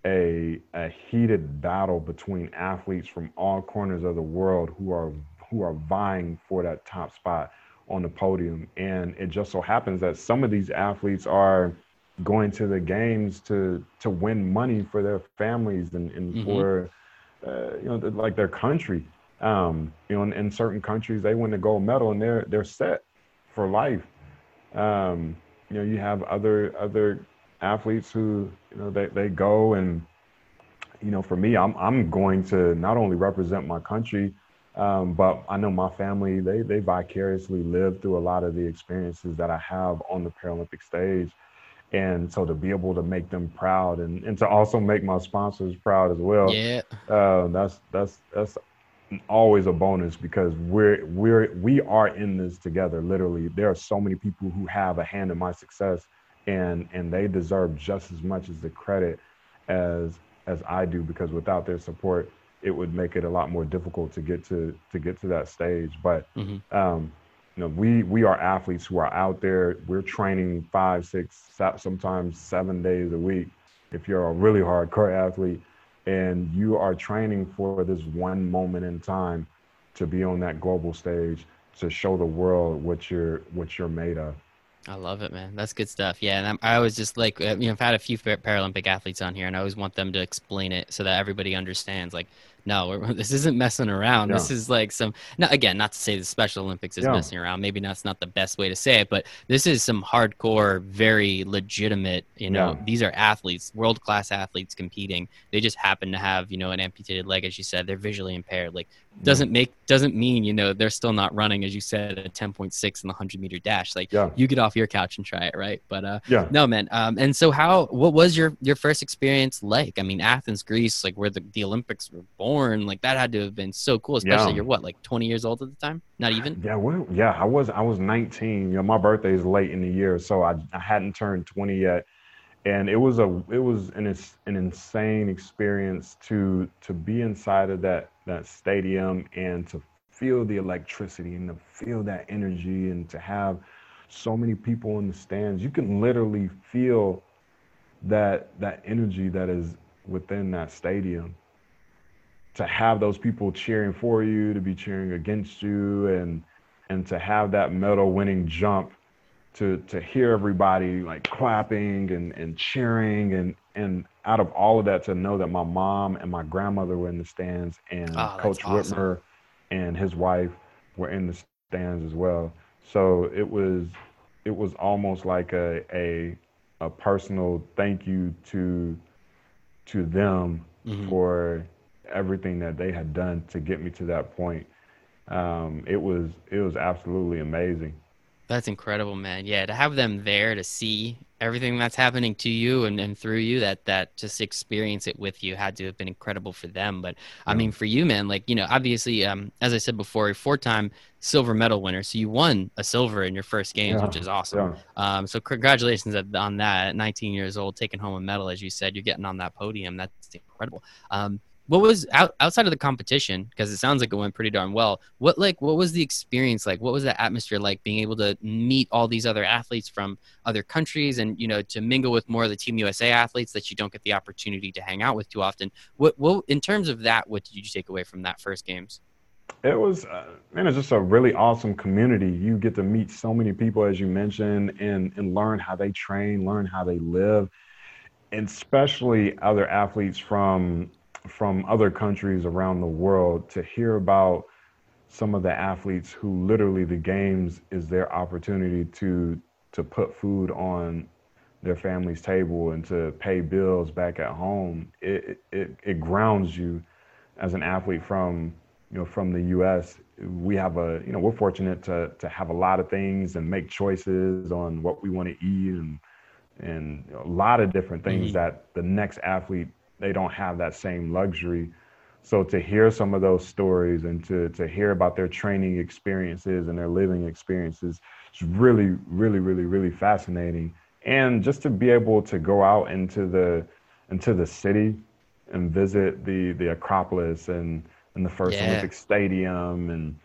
[SPEAKER 2] a a heated battle between athletes from all corners of the world who are who are vying for that top spot on the podium. And it just so happens that some of these athletes are going to the games to to win money for their families and, and mm-hmm. for uh, you know like their country. Um, you know, in, in certain countries they win the gold medal and they're they're set for life. Um, you know, you have other other athletes who you know they, they go and you know for me I'm I'm going to not only represent my country um, but I know my family they they vicariously live through a lot of the experiences that I have on the Paralympic stage and so to be able to make them proud and, and to also make my sponsors proud as well
[SPEAKER 1] yeah.
[SPEAKER 2] uh, that's that's that's always a bonus because we're we're we are in this together literally. There are so many people who have a hand in my success and and they deserve just as much as the credit as as I do because without their support it would make it a lot more difficult to get to to get to that stage. But mm-hmm. um you know we we are athletes who are out there we're training five six sometimes seven days a week if you're a really hardcore athlete and you are training for this one moment in time to be on that global stage to show the world what you're what you're made of.
[SPEAKER 1] I love it, man. That's good stuff. Yeah, and I'm, i always just like uh, you know, I've had a few Paralympic athletes on here, and I always want them to explain it so that everybody understands. Like, no, this isn't messing around. Yeah. This is like some. Now, again, not to say the Special Olympics is yeah. messing around. Maybe that's not the best way to say it, but this is some hardcore, very legitimate. You know, yeah. these are athletes, world class athletes competing. They just happen to have you know an amputated leg, as you said. They're visually impaired. Like, doesn't make doesn't mean you know they're still not running, as you said, a 10.6 in the 100 meter dash. Like, yeah. you get off your couch and try it, right? But uh, yeah, no, man. Um, and so how? What was your your first experience like? I mean, Athens, Greece, like where the the Olympics were born like that had to have been so cool. Especially yeah. you're what, like 20 years old at the time? Not even.
[SPEAKER 2] Yeah, well, yeah, I was. I was 19. You know, my birthday is late in the year, so I, I hadn't turned 20 yet, and it was a it was an an insane experience to to be inside of that that stadium and to feel the electricity and to feel that energy and to have so many people in the stands. You can literally feel that that energy that is within that stadium to have those people cheering for you, to be cheering against you, and and to have that medal winning jump, to to hear everybody like clapping and and cheering, and and out of all of that, to know that my mom and my grandmother were in the stands, and
[SPEAKER 1] Oh,
[SPEAKER 2] Coach
[SPEAKER 1] awesome.
[SPEAKER 2] Whitmer and his wife were in the stands as well. So it was it was almost like a a a personal thank you to to them
[SPEAKER 1] Mhm.
[SPEAKER 2] for everything that they had done to get me to that point. Um, it was it was absolutely amazing.
[SPEAKER 1] That's incredible, man. Yeah, to have them there to see everything that's happening to you and, and through you, that that just experience it with you had to have been incredible for them. But I mean, for you, man, like you know, obviously, um, as I said before, a four-time silver medal winner, so you won a silver in your first games,
[SPEAKER 2] Yeah,
[SPEAKER 1] which is awesome.
[SPEAKER 2] Yeah.
[SPEAKER 1] Um, so congratulations on that. At 19 years old, taking home a medal, as you said, you're getting on that podium. That's incredible. Um, what was out, outside of the competition? Because it sounds like it went pretty darn well. What like what was the experience like? What was the atmosphere like? Being able to meet all these other athletes from other countries, and you know to mingle with more of the Team USA athletes that you don't get the opportunity to hang out with too often. What what in terms of that? What did you take away from that first games?
[SPEAKER 2] It was, uh, man, it's just a really awesome community. You get to meet so many people, as you mentioned, and and learn how they train, learn how they live, and especially other athletes from from other countries around the world. To hear about some of the athletes who literally the games is their opportunity to to put food on their family's table and to pay bills back at home. It it it grounds you as an athlete from you know from the U.S. We have a you know we're fortunate to to have a lot of things and make choices on what we want to eat and and a lot of different things
[SPEAKER 1] Mhm.
[SPEAKER 2] that the next athlete they don't have that same luxury. So to hear some of those stories and to to hear about their training experiences and their living experiences, it's really really really really fascinating. And just to be able to go out into the into the city and visit the the Acropolis and and the first
[SPEAKER 1] Yeah.
[SPEAKER 2] Olympic Stadium and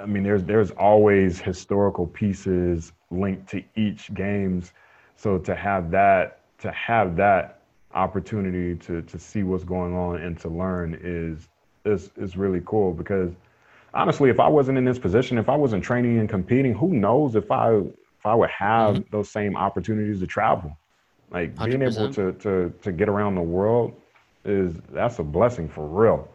[SPEAKER 2] I mean there's there's always historical pieces linked to each games. So to have that to have that opportunity to to see what's going on and to learn is is is really cool because honestly if I wasn't in this position if I wasn't training and competing who knows if I if I would have mm-hmm. those same opportunities to travel. Like being able to to to get around the world is that's a blessing for real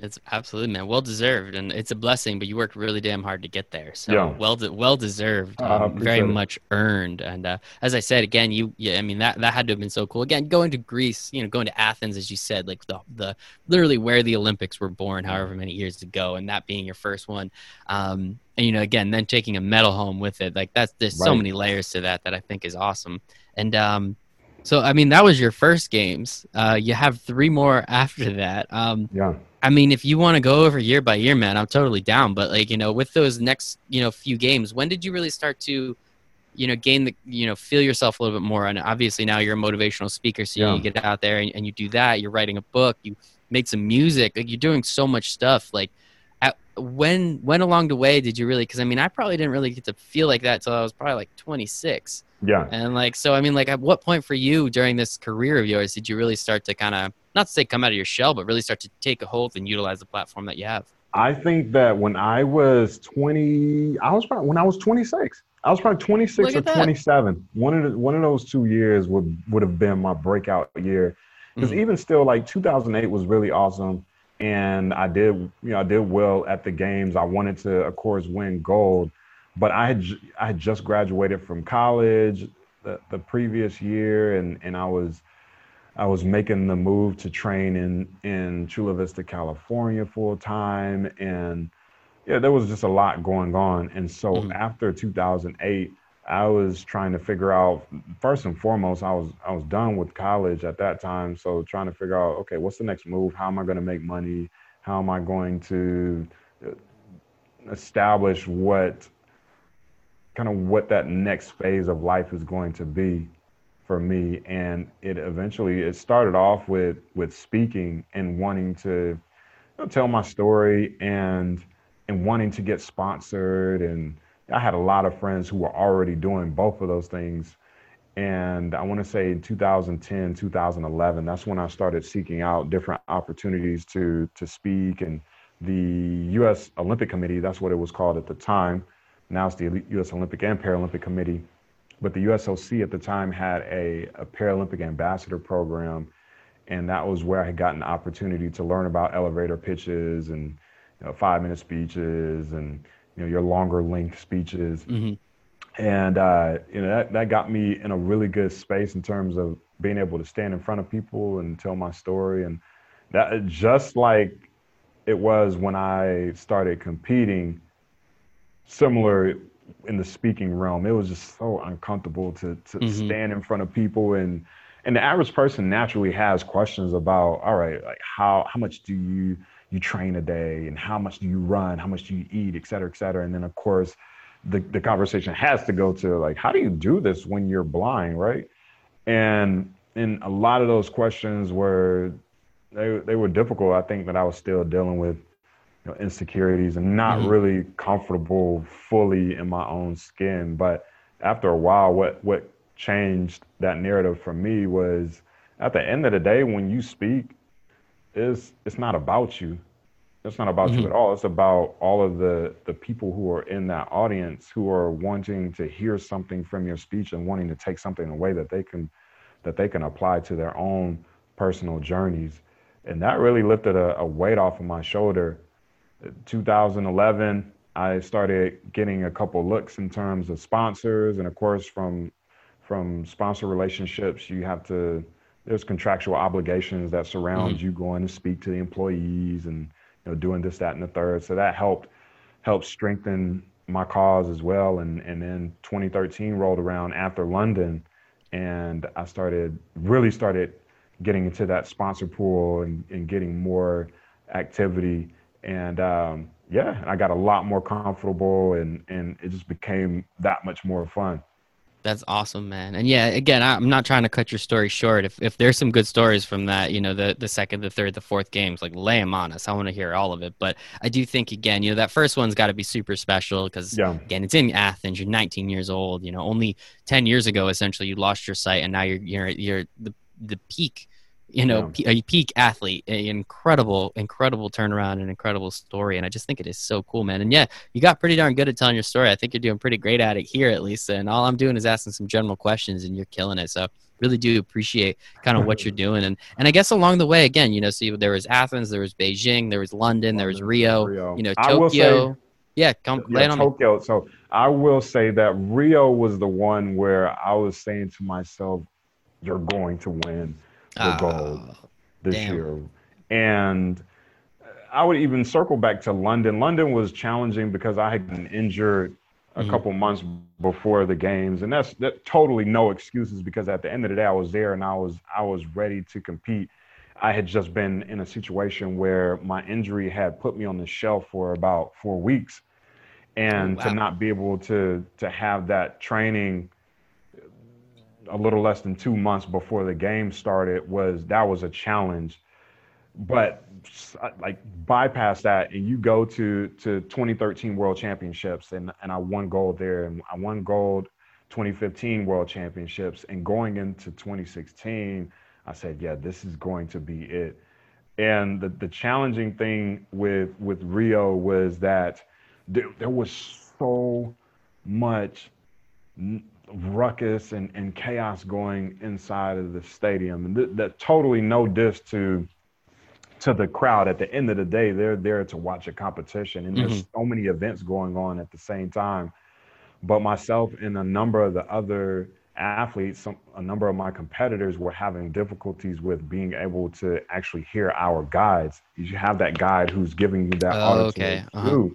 [SPEAKER 1] It's absolutely man, well deserved, and it's a blessing. But you worked really damn hard to get there, so
[SPEAKER 2] Yeah.
[SPEAKER 1] well, de- well deserved, um, very much earned. And uh, as I said again, you, yeah, I mean that that had to have been so cool. Again, going to Greece, you know, going to Athens, as you said, like the the literally where the Olympics were born, however many years ago, and that being your first one. Um, and you know, again, then taking a medal home with it, like that's there's so many layers to that that I think is awesome. And um, so I mean, that was your first games. Uh, you have three more after that. Um,
[SPEAKER 2] yeah
[SPEAKER 1] I mean, if you want to go over year by year, man, I'm totally down. But like, you know, with those next, you know, few games, when did you really start to, you know, gain the, you know, feel yourself a little bit more? And obviously now you're a motivational speaker, so
[SPEAKER 2] Yeah.
[SPEAKER 1] you get out there and, and you do that. You're writing a book, you make some music, like you're doing so much stuff. Like, at, when when along the way did you really? Because I mean, I probably didn't really get to feel like that till I was probably like 26.
[SPEAKER 2] Yeah
[SPEAKER 1] And like, so I mean, like, at what point for you during this career of yours did you really start to kind of not to say come out of your shell, but really start to take a hold and utilize the platform that you have?
[SPEAKER 2] I think that when I was 20, I was probably when I was 26. I was probably 26 or
[SPEAKER 1] at that.
[SPEAKER 2] 27. One of the, one of those two years would would have been my breakout year. Because
[SPEAKER 1] Mhm.
[SPEAKER 2] even still, like 2008 was really awesome, and I did you know I did well at the games. I wanted to, of course, win gold, but I had I had just graduated from college the, the previous year, and and I was I was making the move to train in in Chula Vista, California, full time, and yeah, there was just a lot going on. And so
[SPEAKER 1] Mhm.
[SPEAKER 2] after 2008, I was trying to figure out first and foremost, I was I was done with college at that time, so trying to figure out okay, what's the next move? How am I going to make money? How am I going to uh, establish what kind of what that next phase of life is going to be for me and it eventually it started off with with speaking and wanting to you know, tell my story and and wanting to get sponsored and I had a lot of friends who were already doing both of those things And I want to say in 2010, 2011, that's when I started seeking out different opportunities to to speak. And the U.S. Olympic Committee, that's what it was called at the time. Now it's the U.S. Olympic and Paralympic Committee. But the USOC at the time had a, a Paralympic ambassador program. And that was where I had gotten the opportunity to learn about elevator pitches and you know, five minute speeches and you know your longer length speeches. Mm-hmm and uh, you know that, that got me in a really good space in terms of being able to stand in front of people and tell my story and that just like it was when i started competing similar in the speaking realm. It was just so uncomfortable to, to mm-hmm. stand in front of people and and the average person naturally has questions about all right like how how much do you you train a day and how much do you run how much do you eat et cetera et cetera. And then of course the, the conversation has to go to like how do you do this when you're blind right? And and a lot of those questions were they, they were difficult i think that i was still dealing with know, insecurities and not mm-hmm. really comfortable fully in my own skin but after a while what what changed that narrative for me was at the end of the day when you speak is it's not about you it's not about mm-hmm. you at all. It's about all of the the people who are in that audience who are wanting to hear something from your speech and wanting to take something away that they can that they can apply to their own personal journeys. And that really lifted a, a weight off of my shoulder. 2011, I started getting a couple looks in terms of sponsors, and of course, from from sponsor relationships, you have to there's contractual obligations that surround mm-hmm. you going to speak to the employees and you know, doing this, that, and the third. So that helped helped strengthen my cause as well. And and then 2013 rolled around after London, and I started really started getting into that sponsor pool and, and getting more activity. And um, yeah, I got a lot more comfortable, and and it just became that much more fun.
[SPEAKER 1] That's awesome, man. And yeah, again, I'm not trying to cut your story short. If if there's some good stories from that, you know, the the second, the third, the fourth games, like lay them on us. I want to hear all of it. But I do think again, you know, that first one's got to be super special because yeah. again, it's in Athens. You're 19 years old. You know, only 10 years ago, essentially, you lost your sight, and now you're you're you're the the peak you know, yeah. a peak athlete, an incredible, incredible turnaround, an incredible story. And I just think it is so cool, man. And yeah, you got pretty darn good at telling your story. I think you're doing pretty great at it here, at least. And all I'm doing is asking some general questions, and you're killing it. So really do appreciate kind of what you're doing. And and I guess along the way, again, you know, see, there was Athens, there was Beijing, there was London, there was Rio, Rio. you know, Tokyo. Say, yeah, come yeah, on
[SPEAKER 2] Tokyo. Me. So I will say that Rio was the one where I was saying to myself, "You're going to win." The gold this damn. year. And I would even circle back to London. London was challenging because I had been injured a mm-hmm. couple months before the games, and that's that totally no excuses because at the end of the day, I was there and I was I was ready to compete. I had just been in a situation where my injury had put me on the shelf for about four weeks, and oh, wow. to not be able to to have that training a little less than two months before the game started was that was a challenge. But like bypass that and you go to to 2013 world championships and and I won gold there and I won gold 2015 world championships and going into 2016 I said yeah this is going to be it. And the the challenging thing with with Rio was that there, there was so much ruckus and, and chaos going inside of the stadium. And th- that totally no diss to to the crowd. At the end of the day, they're there to watch a competition, and mm-hmm. there's so many events going on at the same time. But myself and a number of the other athletes, some, a number of my competitors were having difficulties with being able to actually hear our guides. You have that guide who's giving you that oh, auditory okay. uh-huh.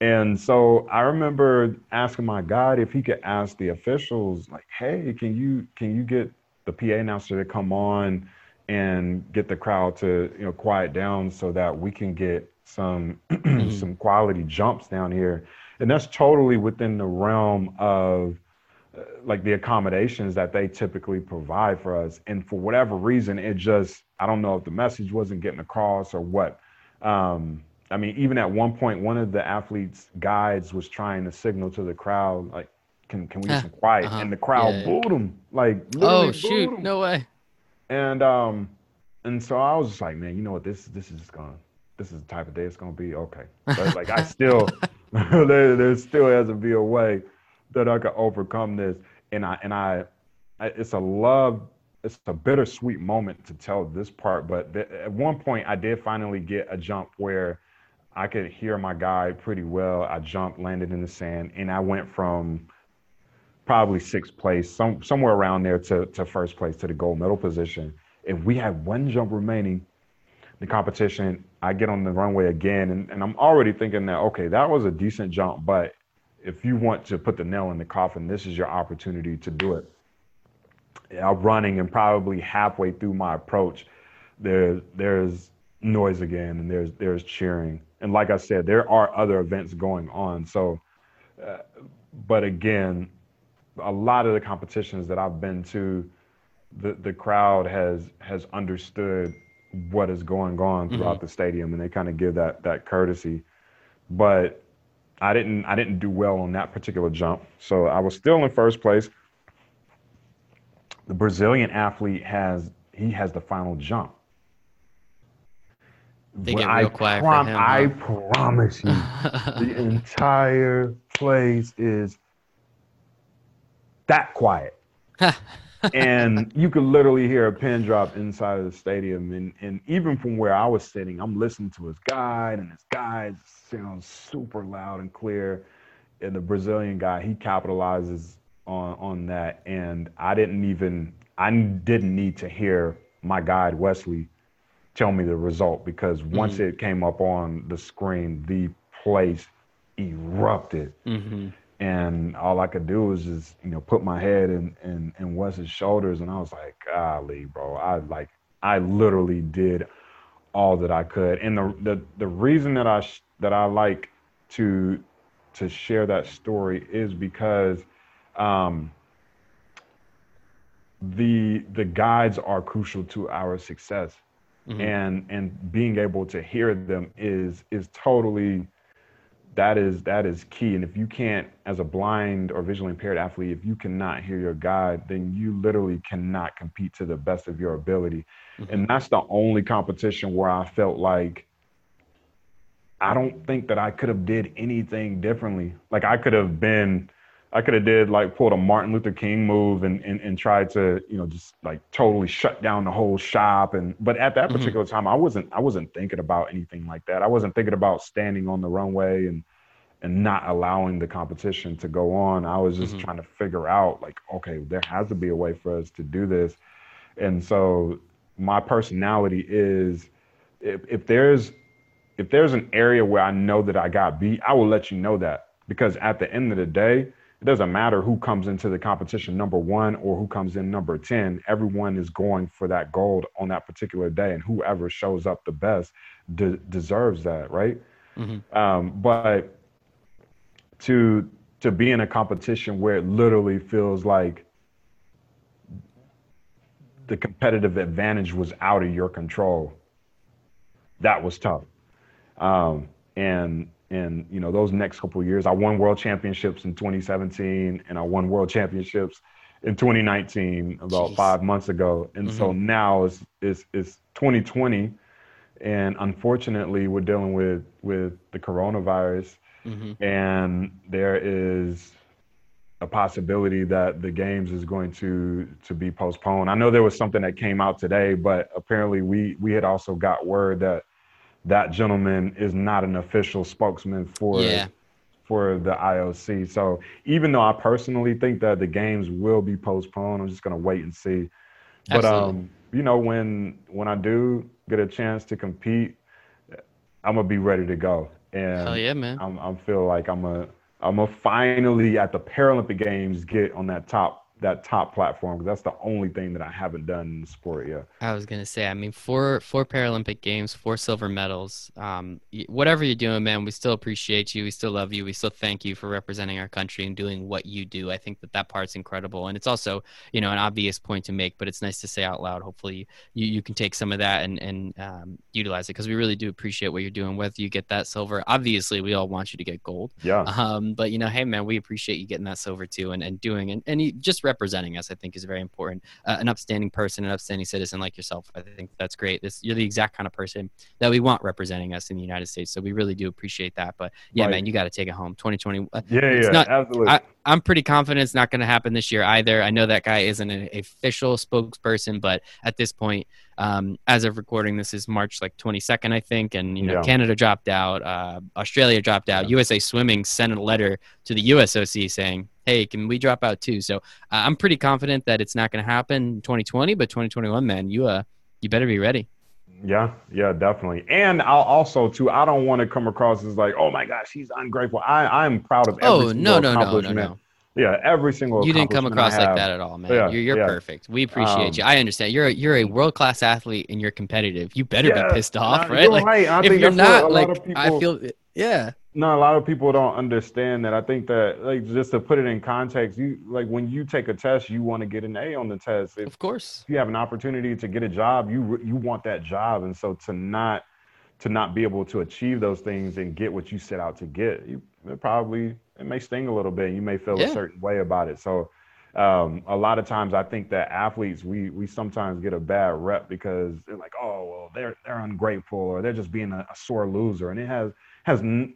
[SPEAKER 2] And so I remember asking my guide if he could ask the officials, like, "Hey, can you can you get the PA announcer to come on and get the crowd to you know quiet down so that we can get some mm-hmm. some quality jumps down here?" And that's totally within the realm of uh, like the accommodations that they typically provide for us. And for whatever reason, it just I don't know if the message wasn't getting across or what. Um, I mean, even at one point, one of the athletes' guides was trying to signal to the crowd, like, can can we get some quiet?
[SPEAKER 1] Uh-huh.
[SPEAKER 2] And the crowd
[SPEAKER 1] Yeah, yeah.
[SPEAKER 2] booed him, like
[SPEAKER 1] Oh shoot!
[SPEAKER 2] him.
[SPEAKER 1] No way.
[SPEAKER 2] And um, and so I was just like, man, you know what? This this is gonna this is the type of day it's gonna be. Okay, but like I still there there still has to be a way that I can overcome this. And I and I, I it's a love. It's a bittersweet moment to tell this part, but th- at one point I did finally get a jump where I could hear my guy pretty well. I jumped, landed in the sand, and I went from probably sixth place, some somewhere around there to, to first place to the gold medal position. If we had one jump remaining, the competition, I get on the runway again, and, and I'm already thinking that okay, that was a decent jump, but if you want to put the nail in the coffin, this is your opportunity to do it. I'm running, and probably halfway through my approach, there there's noise again, and there's there's cheering, and like I said, there are other events going on. So, uh, but again, a lot of the competitions that I've been to, the the crowd has has understood what is going on throughout the stadium, and they kind of give that that courtesy. But I didn't I didn't do well on that particular jump, so I was still in first place. The Brazilian athlete has he has the final jump.
[SPEAKER 1] They get
[SPEAKER 2] I
[SPEAKER 1] real quiet for
[SPEAKER 2] prom-
[SPEAKER 1] him,
[SPEAKER 2] I
[SPEAKER 1] huh?
[SPEAKER 2] promise you, the entire place is that quiet. and you could literally hear a pin drop inside of the stadium. And, and even from where I was sitting, I'm listening to his guide, and his guide sounds super loud and clear. And the Brazilian guy, he capitalizes on, on that. And I didn't even, I didn't need to hear my guide, Wesley, tell me the result because once it came up on the screen, the place erupted.
[SPEAKER 1] Hmm
[SPEAKER 2] and all I could do was just you know put my head in in, in Wes's shoulders, and I was like, golly, bro, I like I literally did all that I could, and the the the reason that I sh- that I like to to share that story is because um, the the guides are crucial to our success,
[SPEAKER 1] Mhm.
[SPEAKER 2] and and being able to hear them is is totally that is that is key. And if you can't as a blind or visually impaired athlete if you cannot hear your guide then you literally cannot compete to the best of your ability. And that's the only competition where i felt like i don't think that i could have did anything differently. Like i could have been i could have did like pulled a martin luther king move and, and and tried to you know just like totally shut down the whole shop and but at that
[SPEAKER 1] Mhm.
[SPEAKER 2] particular time i wasn't i wasn't thinking about anything like that i wasn't thinking about standing on the runway and and not allowing the competition to go on i was just
[SPEAKER 1] Mhm.
[SPEAKER 2] trying to figure out like okay there has to be a way for us to do this and so my personality is if, if there's if there's an area where I know that I got beat, I will let you know that because at the end of the day, it doesn't matter who comes into the competition number one or who comes in number 10. Everyone is going for that gold on that particular day, and whoever shows up the best de- deserves that, right?
[SPEAKER 1] Mhm.
[SPEAKER 2] Um, but to to be in a competition where it literally feels like the competitive advantage was out of your control, that was tough. Um, and and you know those next couple of years, I won world championships in 2017, and I won world championships in 2019 about
[SPEAKER 1] Jeez.
[SPEAKER 2] five months ago. And so now it's, it's it's 2020, and unfortunately we're dealing with with the coronavirus,
[SPEAKER 1] Mhm.
[SPEAKER 2] and there is a possibility that the games is going to to be postponed. I know there was something that came out today, but apparently we we had also got word that that gentleman is not an official spokesman for
[SPEAKER 1] Yeah.
[SPEAKER 2] for the IOC. So even though I personally think that the games will be postponed, I'm just gonna wait and see. But
[SPEAKER 1] Absolutely.
[SPEAKER 2] um, you know, when when I do get a chance to compete, I'm gonna be ready to go. And
[SPEAKER 1] Hell yeah, man.
[SPEAKER 2] I'm I'm feel like I'm a I'm a finally at the Paralympic Games get on that top that top platform because that's the only thing that I haven't done in the sport yet.
[SPEAKER 1] I was gonna say, I mean, four four Paralympic games, four silver medals. Um, whatever you're doing, man, we still appreciate you. We still love you. We still thank you for representing our country and doing what you do. I think that that part's incredible, and it's also, you know, an obvious point to make, but it's nice to say out loud. Hopefully, you you can take some of that and and um, utilize it because we really do appreciate what you're doing. Whether you get that silver, obviously, we all want you to get gold.
[SPEAKER 2] Yeah.
[SPEAKER 1] Um, but you know, hey, man, we appreciate you getting that silver too, and and doing and and you just representing us, I think, is very important. Uh, an upstanding person, an upstanding citizen like yourself, I think that's great. This you're the exact kind of person that we want representing us in the United States. So we really do appreciate that. But yeah, right. man, you got to take it home. 2020.
[SPEAKER 2] Uh, yeah, yeah, not, absolutely. I,
[SPEAKER 1] I'm pretty confident it's not going to happen this year either. I know that guy isn't an official spokesperson, but at this point, um, as of recording, this is March like 22nd, I think, and you know yeah. Canada dropped out, uh, Australia dropped out. Yeah. USA Swimming sent a letter to the USOC saying, "Hey, can we drop out too?" So uh, I'm pretty confident that it's not going to happen in 2020, but 2021, man, you uh, you better be ready.
[SPEAKER 2] Yeah, yeah, definitely. And I'll also too. I don't want to come across as like, oh my gosh, he's ungrateful. I I'm proud of. Every
[SPEAKER 1] oh no no no no no.
[SPEAKER 2] Yeah, every single.
[SPEAKER 1] You didn't come across like that at all, man. Yeah, you're you're yeah. perfect. We appreciate um, you. I understand. You're a, you're a world class athlete and you're competitive. You better yeah, be pissed off, right? Like right. if you're not, like people, I feel, yeah.
[SPEAKER 2] No, a lot of people don't understand that. I think that, like, just to put it in context, you like when you take a test, you want to get an A on the test.
[SPEAKER 1] If, of course.
[SPEAKER 2] If you have an opportunity to get a job, you you want that job, and so to not to not be able to achieve those things and get what you set out to get, you probably it may sting a little bit. You may feel yeah. a certain way about it. So um, a lot of times I think that athletes we we sometimes get a bad rep because they're like, oh well, they're they're ungrateful or they're just being a, a sore loser, and it has has you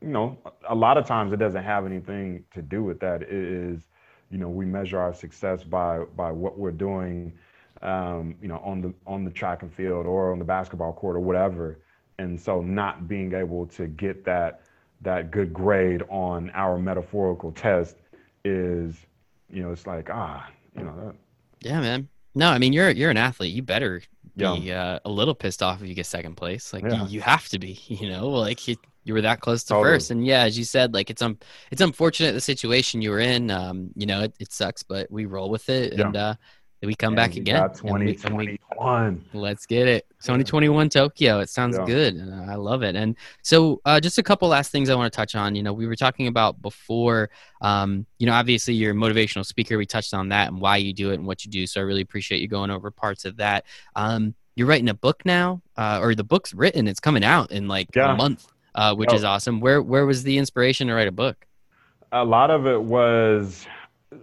[SPEAKER 2] know a lot of times it doesn't have anything to do with that. It is you know we measure our success by by what we're doing, um, you know on the on the track and field or on the basketball court or whatever, and so not being able to get that that good grade on our metaphorical test is, you know, it's like ah, you know. That,
[SPEAKER 1] yeah, man. No, I mean you're you're an athlete. You better be yeah. uh, a little pissed off if you get second place. Like yeah. you, you, have to be. You know, like you, you were that close to totally. first. And yeah, as you said, like it's um it's unfortunate the situation you were in. Um, you know, it, it sucks, but we roll with it. Yeah. And uh, we come and back again.
[SPEAKER 2] 2021.
[SPEAKER 1] let's get it. 2021 Tokyo. It sounds yeah. good. I love it. And so, uh, just a couple last things I want to touch on. You know, we were talking about before. Um, you know, obviously you're a motivational speaker. We touched on that and why you do it and what you do. So I really appreciate you going over parts of that. Um, you're writing a book now, uh, or the book's written. It's coming out in like yeah. a month, uh, which oh. is awesome. Where where was the inspiration to write a book?
[SPEAKER 2] A lot of it was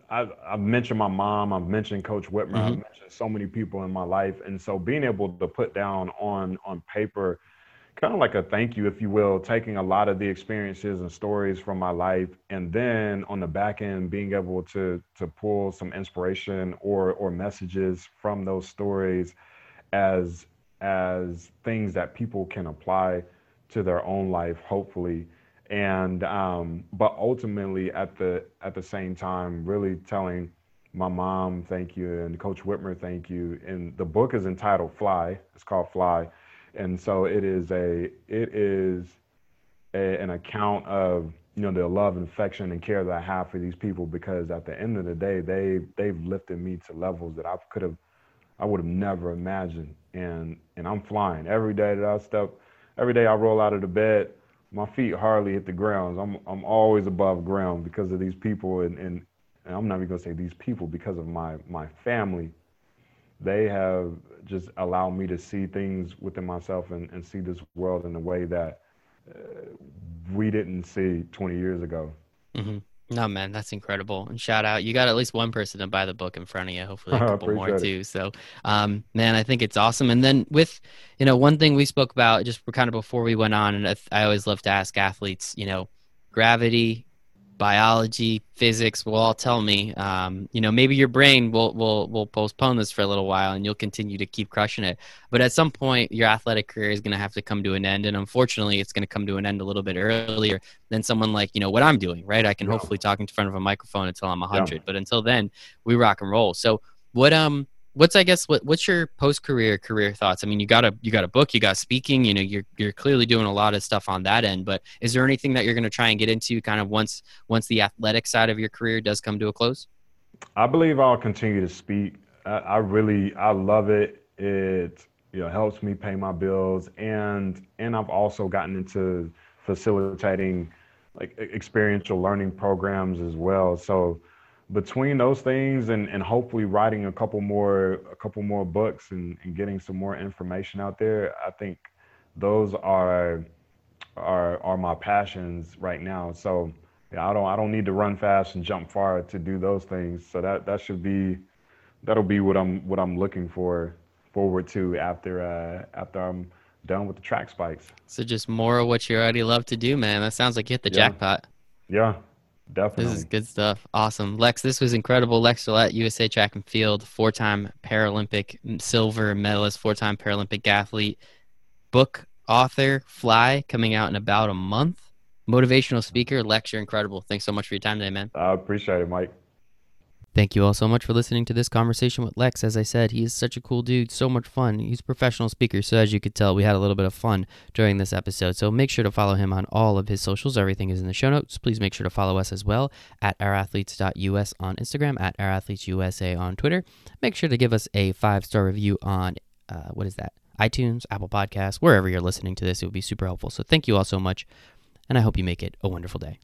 [SPEAKER 2] I, have mentioned my mom. I've mentioned Coach Whitmer. Mm-hmm. I've mentioned so many people in my life, and so being able to put down on on paper, kind of like a thank you, if you will, taking a lot of the experiences and stories from my life, and then on the back end, being able to to pull some inspiration or or messages from those stories, as as things that people can apply to their own life, hopefully and um, but ultimately at the at the same time really telling my mom thank you and coach whitmer thank you. And the book is entitled fly. It's called fly. And so it is a it is a, an account of you know the love and affection and care that i have for these people because at the end of the day they they've lifted me to levels that i could have i would have never imagined. And and i'm flying. Every day that i step every day i roll out of the bed my feet hardly hit the ground. I'm I'm always above ground because of these people, and, and, and I'm not even gonna say these people because of my my family. They have just allowed me to see things within myself and, and see this world in a way that uh, we didn't see 20 years ago.
[SPEAKER 1] Mm-hmm. No, man, that's incredible. And shout out, you got at least one person to buy the book in front of you. Hopefully, a couple more it. too. So, um, man, I think it's awesome. And then with, you know, one thing we spoke about just kind of before we went on, and I always love to ask athletes, you know, gravity, biology, physics will all tell me, um, you know, maybe your brain will, will, will postpone this for a little while and you'll continue to keep crushing it. But at some point, your athletic career is going to have to come to an end. And unfortunately, it's going to come to an end a little bit earlier than someone like, you know, what I'm doing, right? I can yeah. hopefully talk in front of a microphone until I'm 100. Yeah. But until then, we rock and roll. So, what, um, what's I guess what what's your post career career thoughts? I mean, you got a you got a book, you got speaking, you know, you're you're clearly doing a lot of stuff on that end. But is there anything that you're going to try and get into kind of once once the athletic side of your career does come to a close?
[SPEAKER 2] I believe I'll continue to speak. I, I really, I love it. It you know helps me pay my bills, and and I've also gotten into facilitating like experiential learning programs as well. So between those things and, and hopefully writing a couple more a couple more books and, and getting some more information out there, I think those are are are my passions right now. So yeah, I don't I don't need to run fast and jump far to do those things. So that that should be that'll be what I'm what I'm looking for forward to after uh, after I'm done with the track spikes.
[SPEAKER 1] So just more of what you already love to do, man. That sounds like you hit the
[SPEAKER 2] Yeah.
[SPEAKER 1] jackpot.
[SPEAKER 2] Yeah, definitely.
[SPEAKER 1] This is good stuff. Awesome. Lex, this was incredible. Lex Gillette, USA Track and Field, four time Paralympic silver medalist, four time Paralympic athlete, book author, Fly, coming out in about a month. Motivational speaker, Lex, you're incredible. Thanks so much for your time today, man.
[SPEAKER 2] I appreciate it, Mike.
[SPEAKER 1] Thank you all so much for listening to this conversation with Lex. As I said, he is such a cool dude, so much fun. He's a professional speaker, so as you could tell, we had a little bit of fun during this episode. So make sure to follow him on all of his socials. Everything is in the show notes. Please make sure to follow us as well at ourathletes.us on Instagram, at ourathletesusa on Twitter. Make sure to give us a five star review on uh, what is that? iTunes, Apple Podcasts, wherever you're listening to this. It would be super helpful. So thank you all so much, and I hope you make it a wonderful day.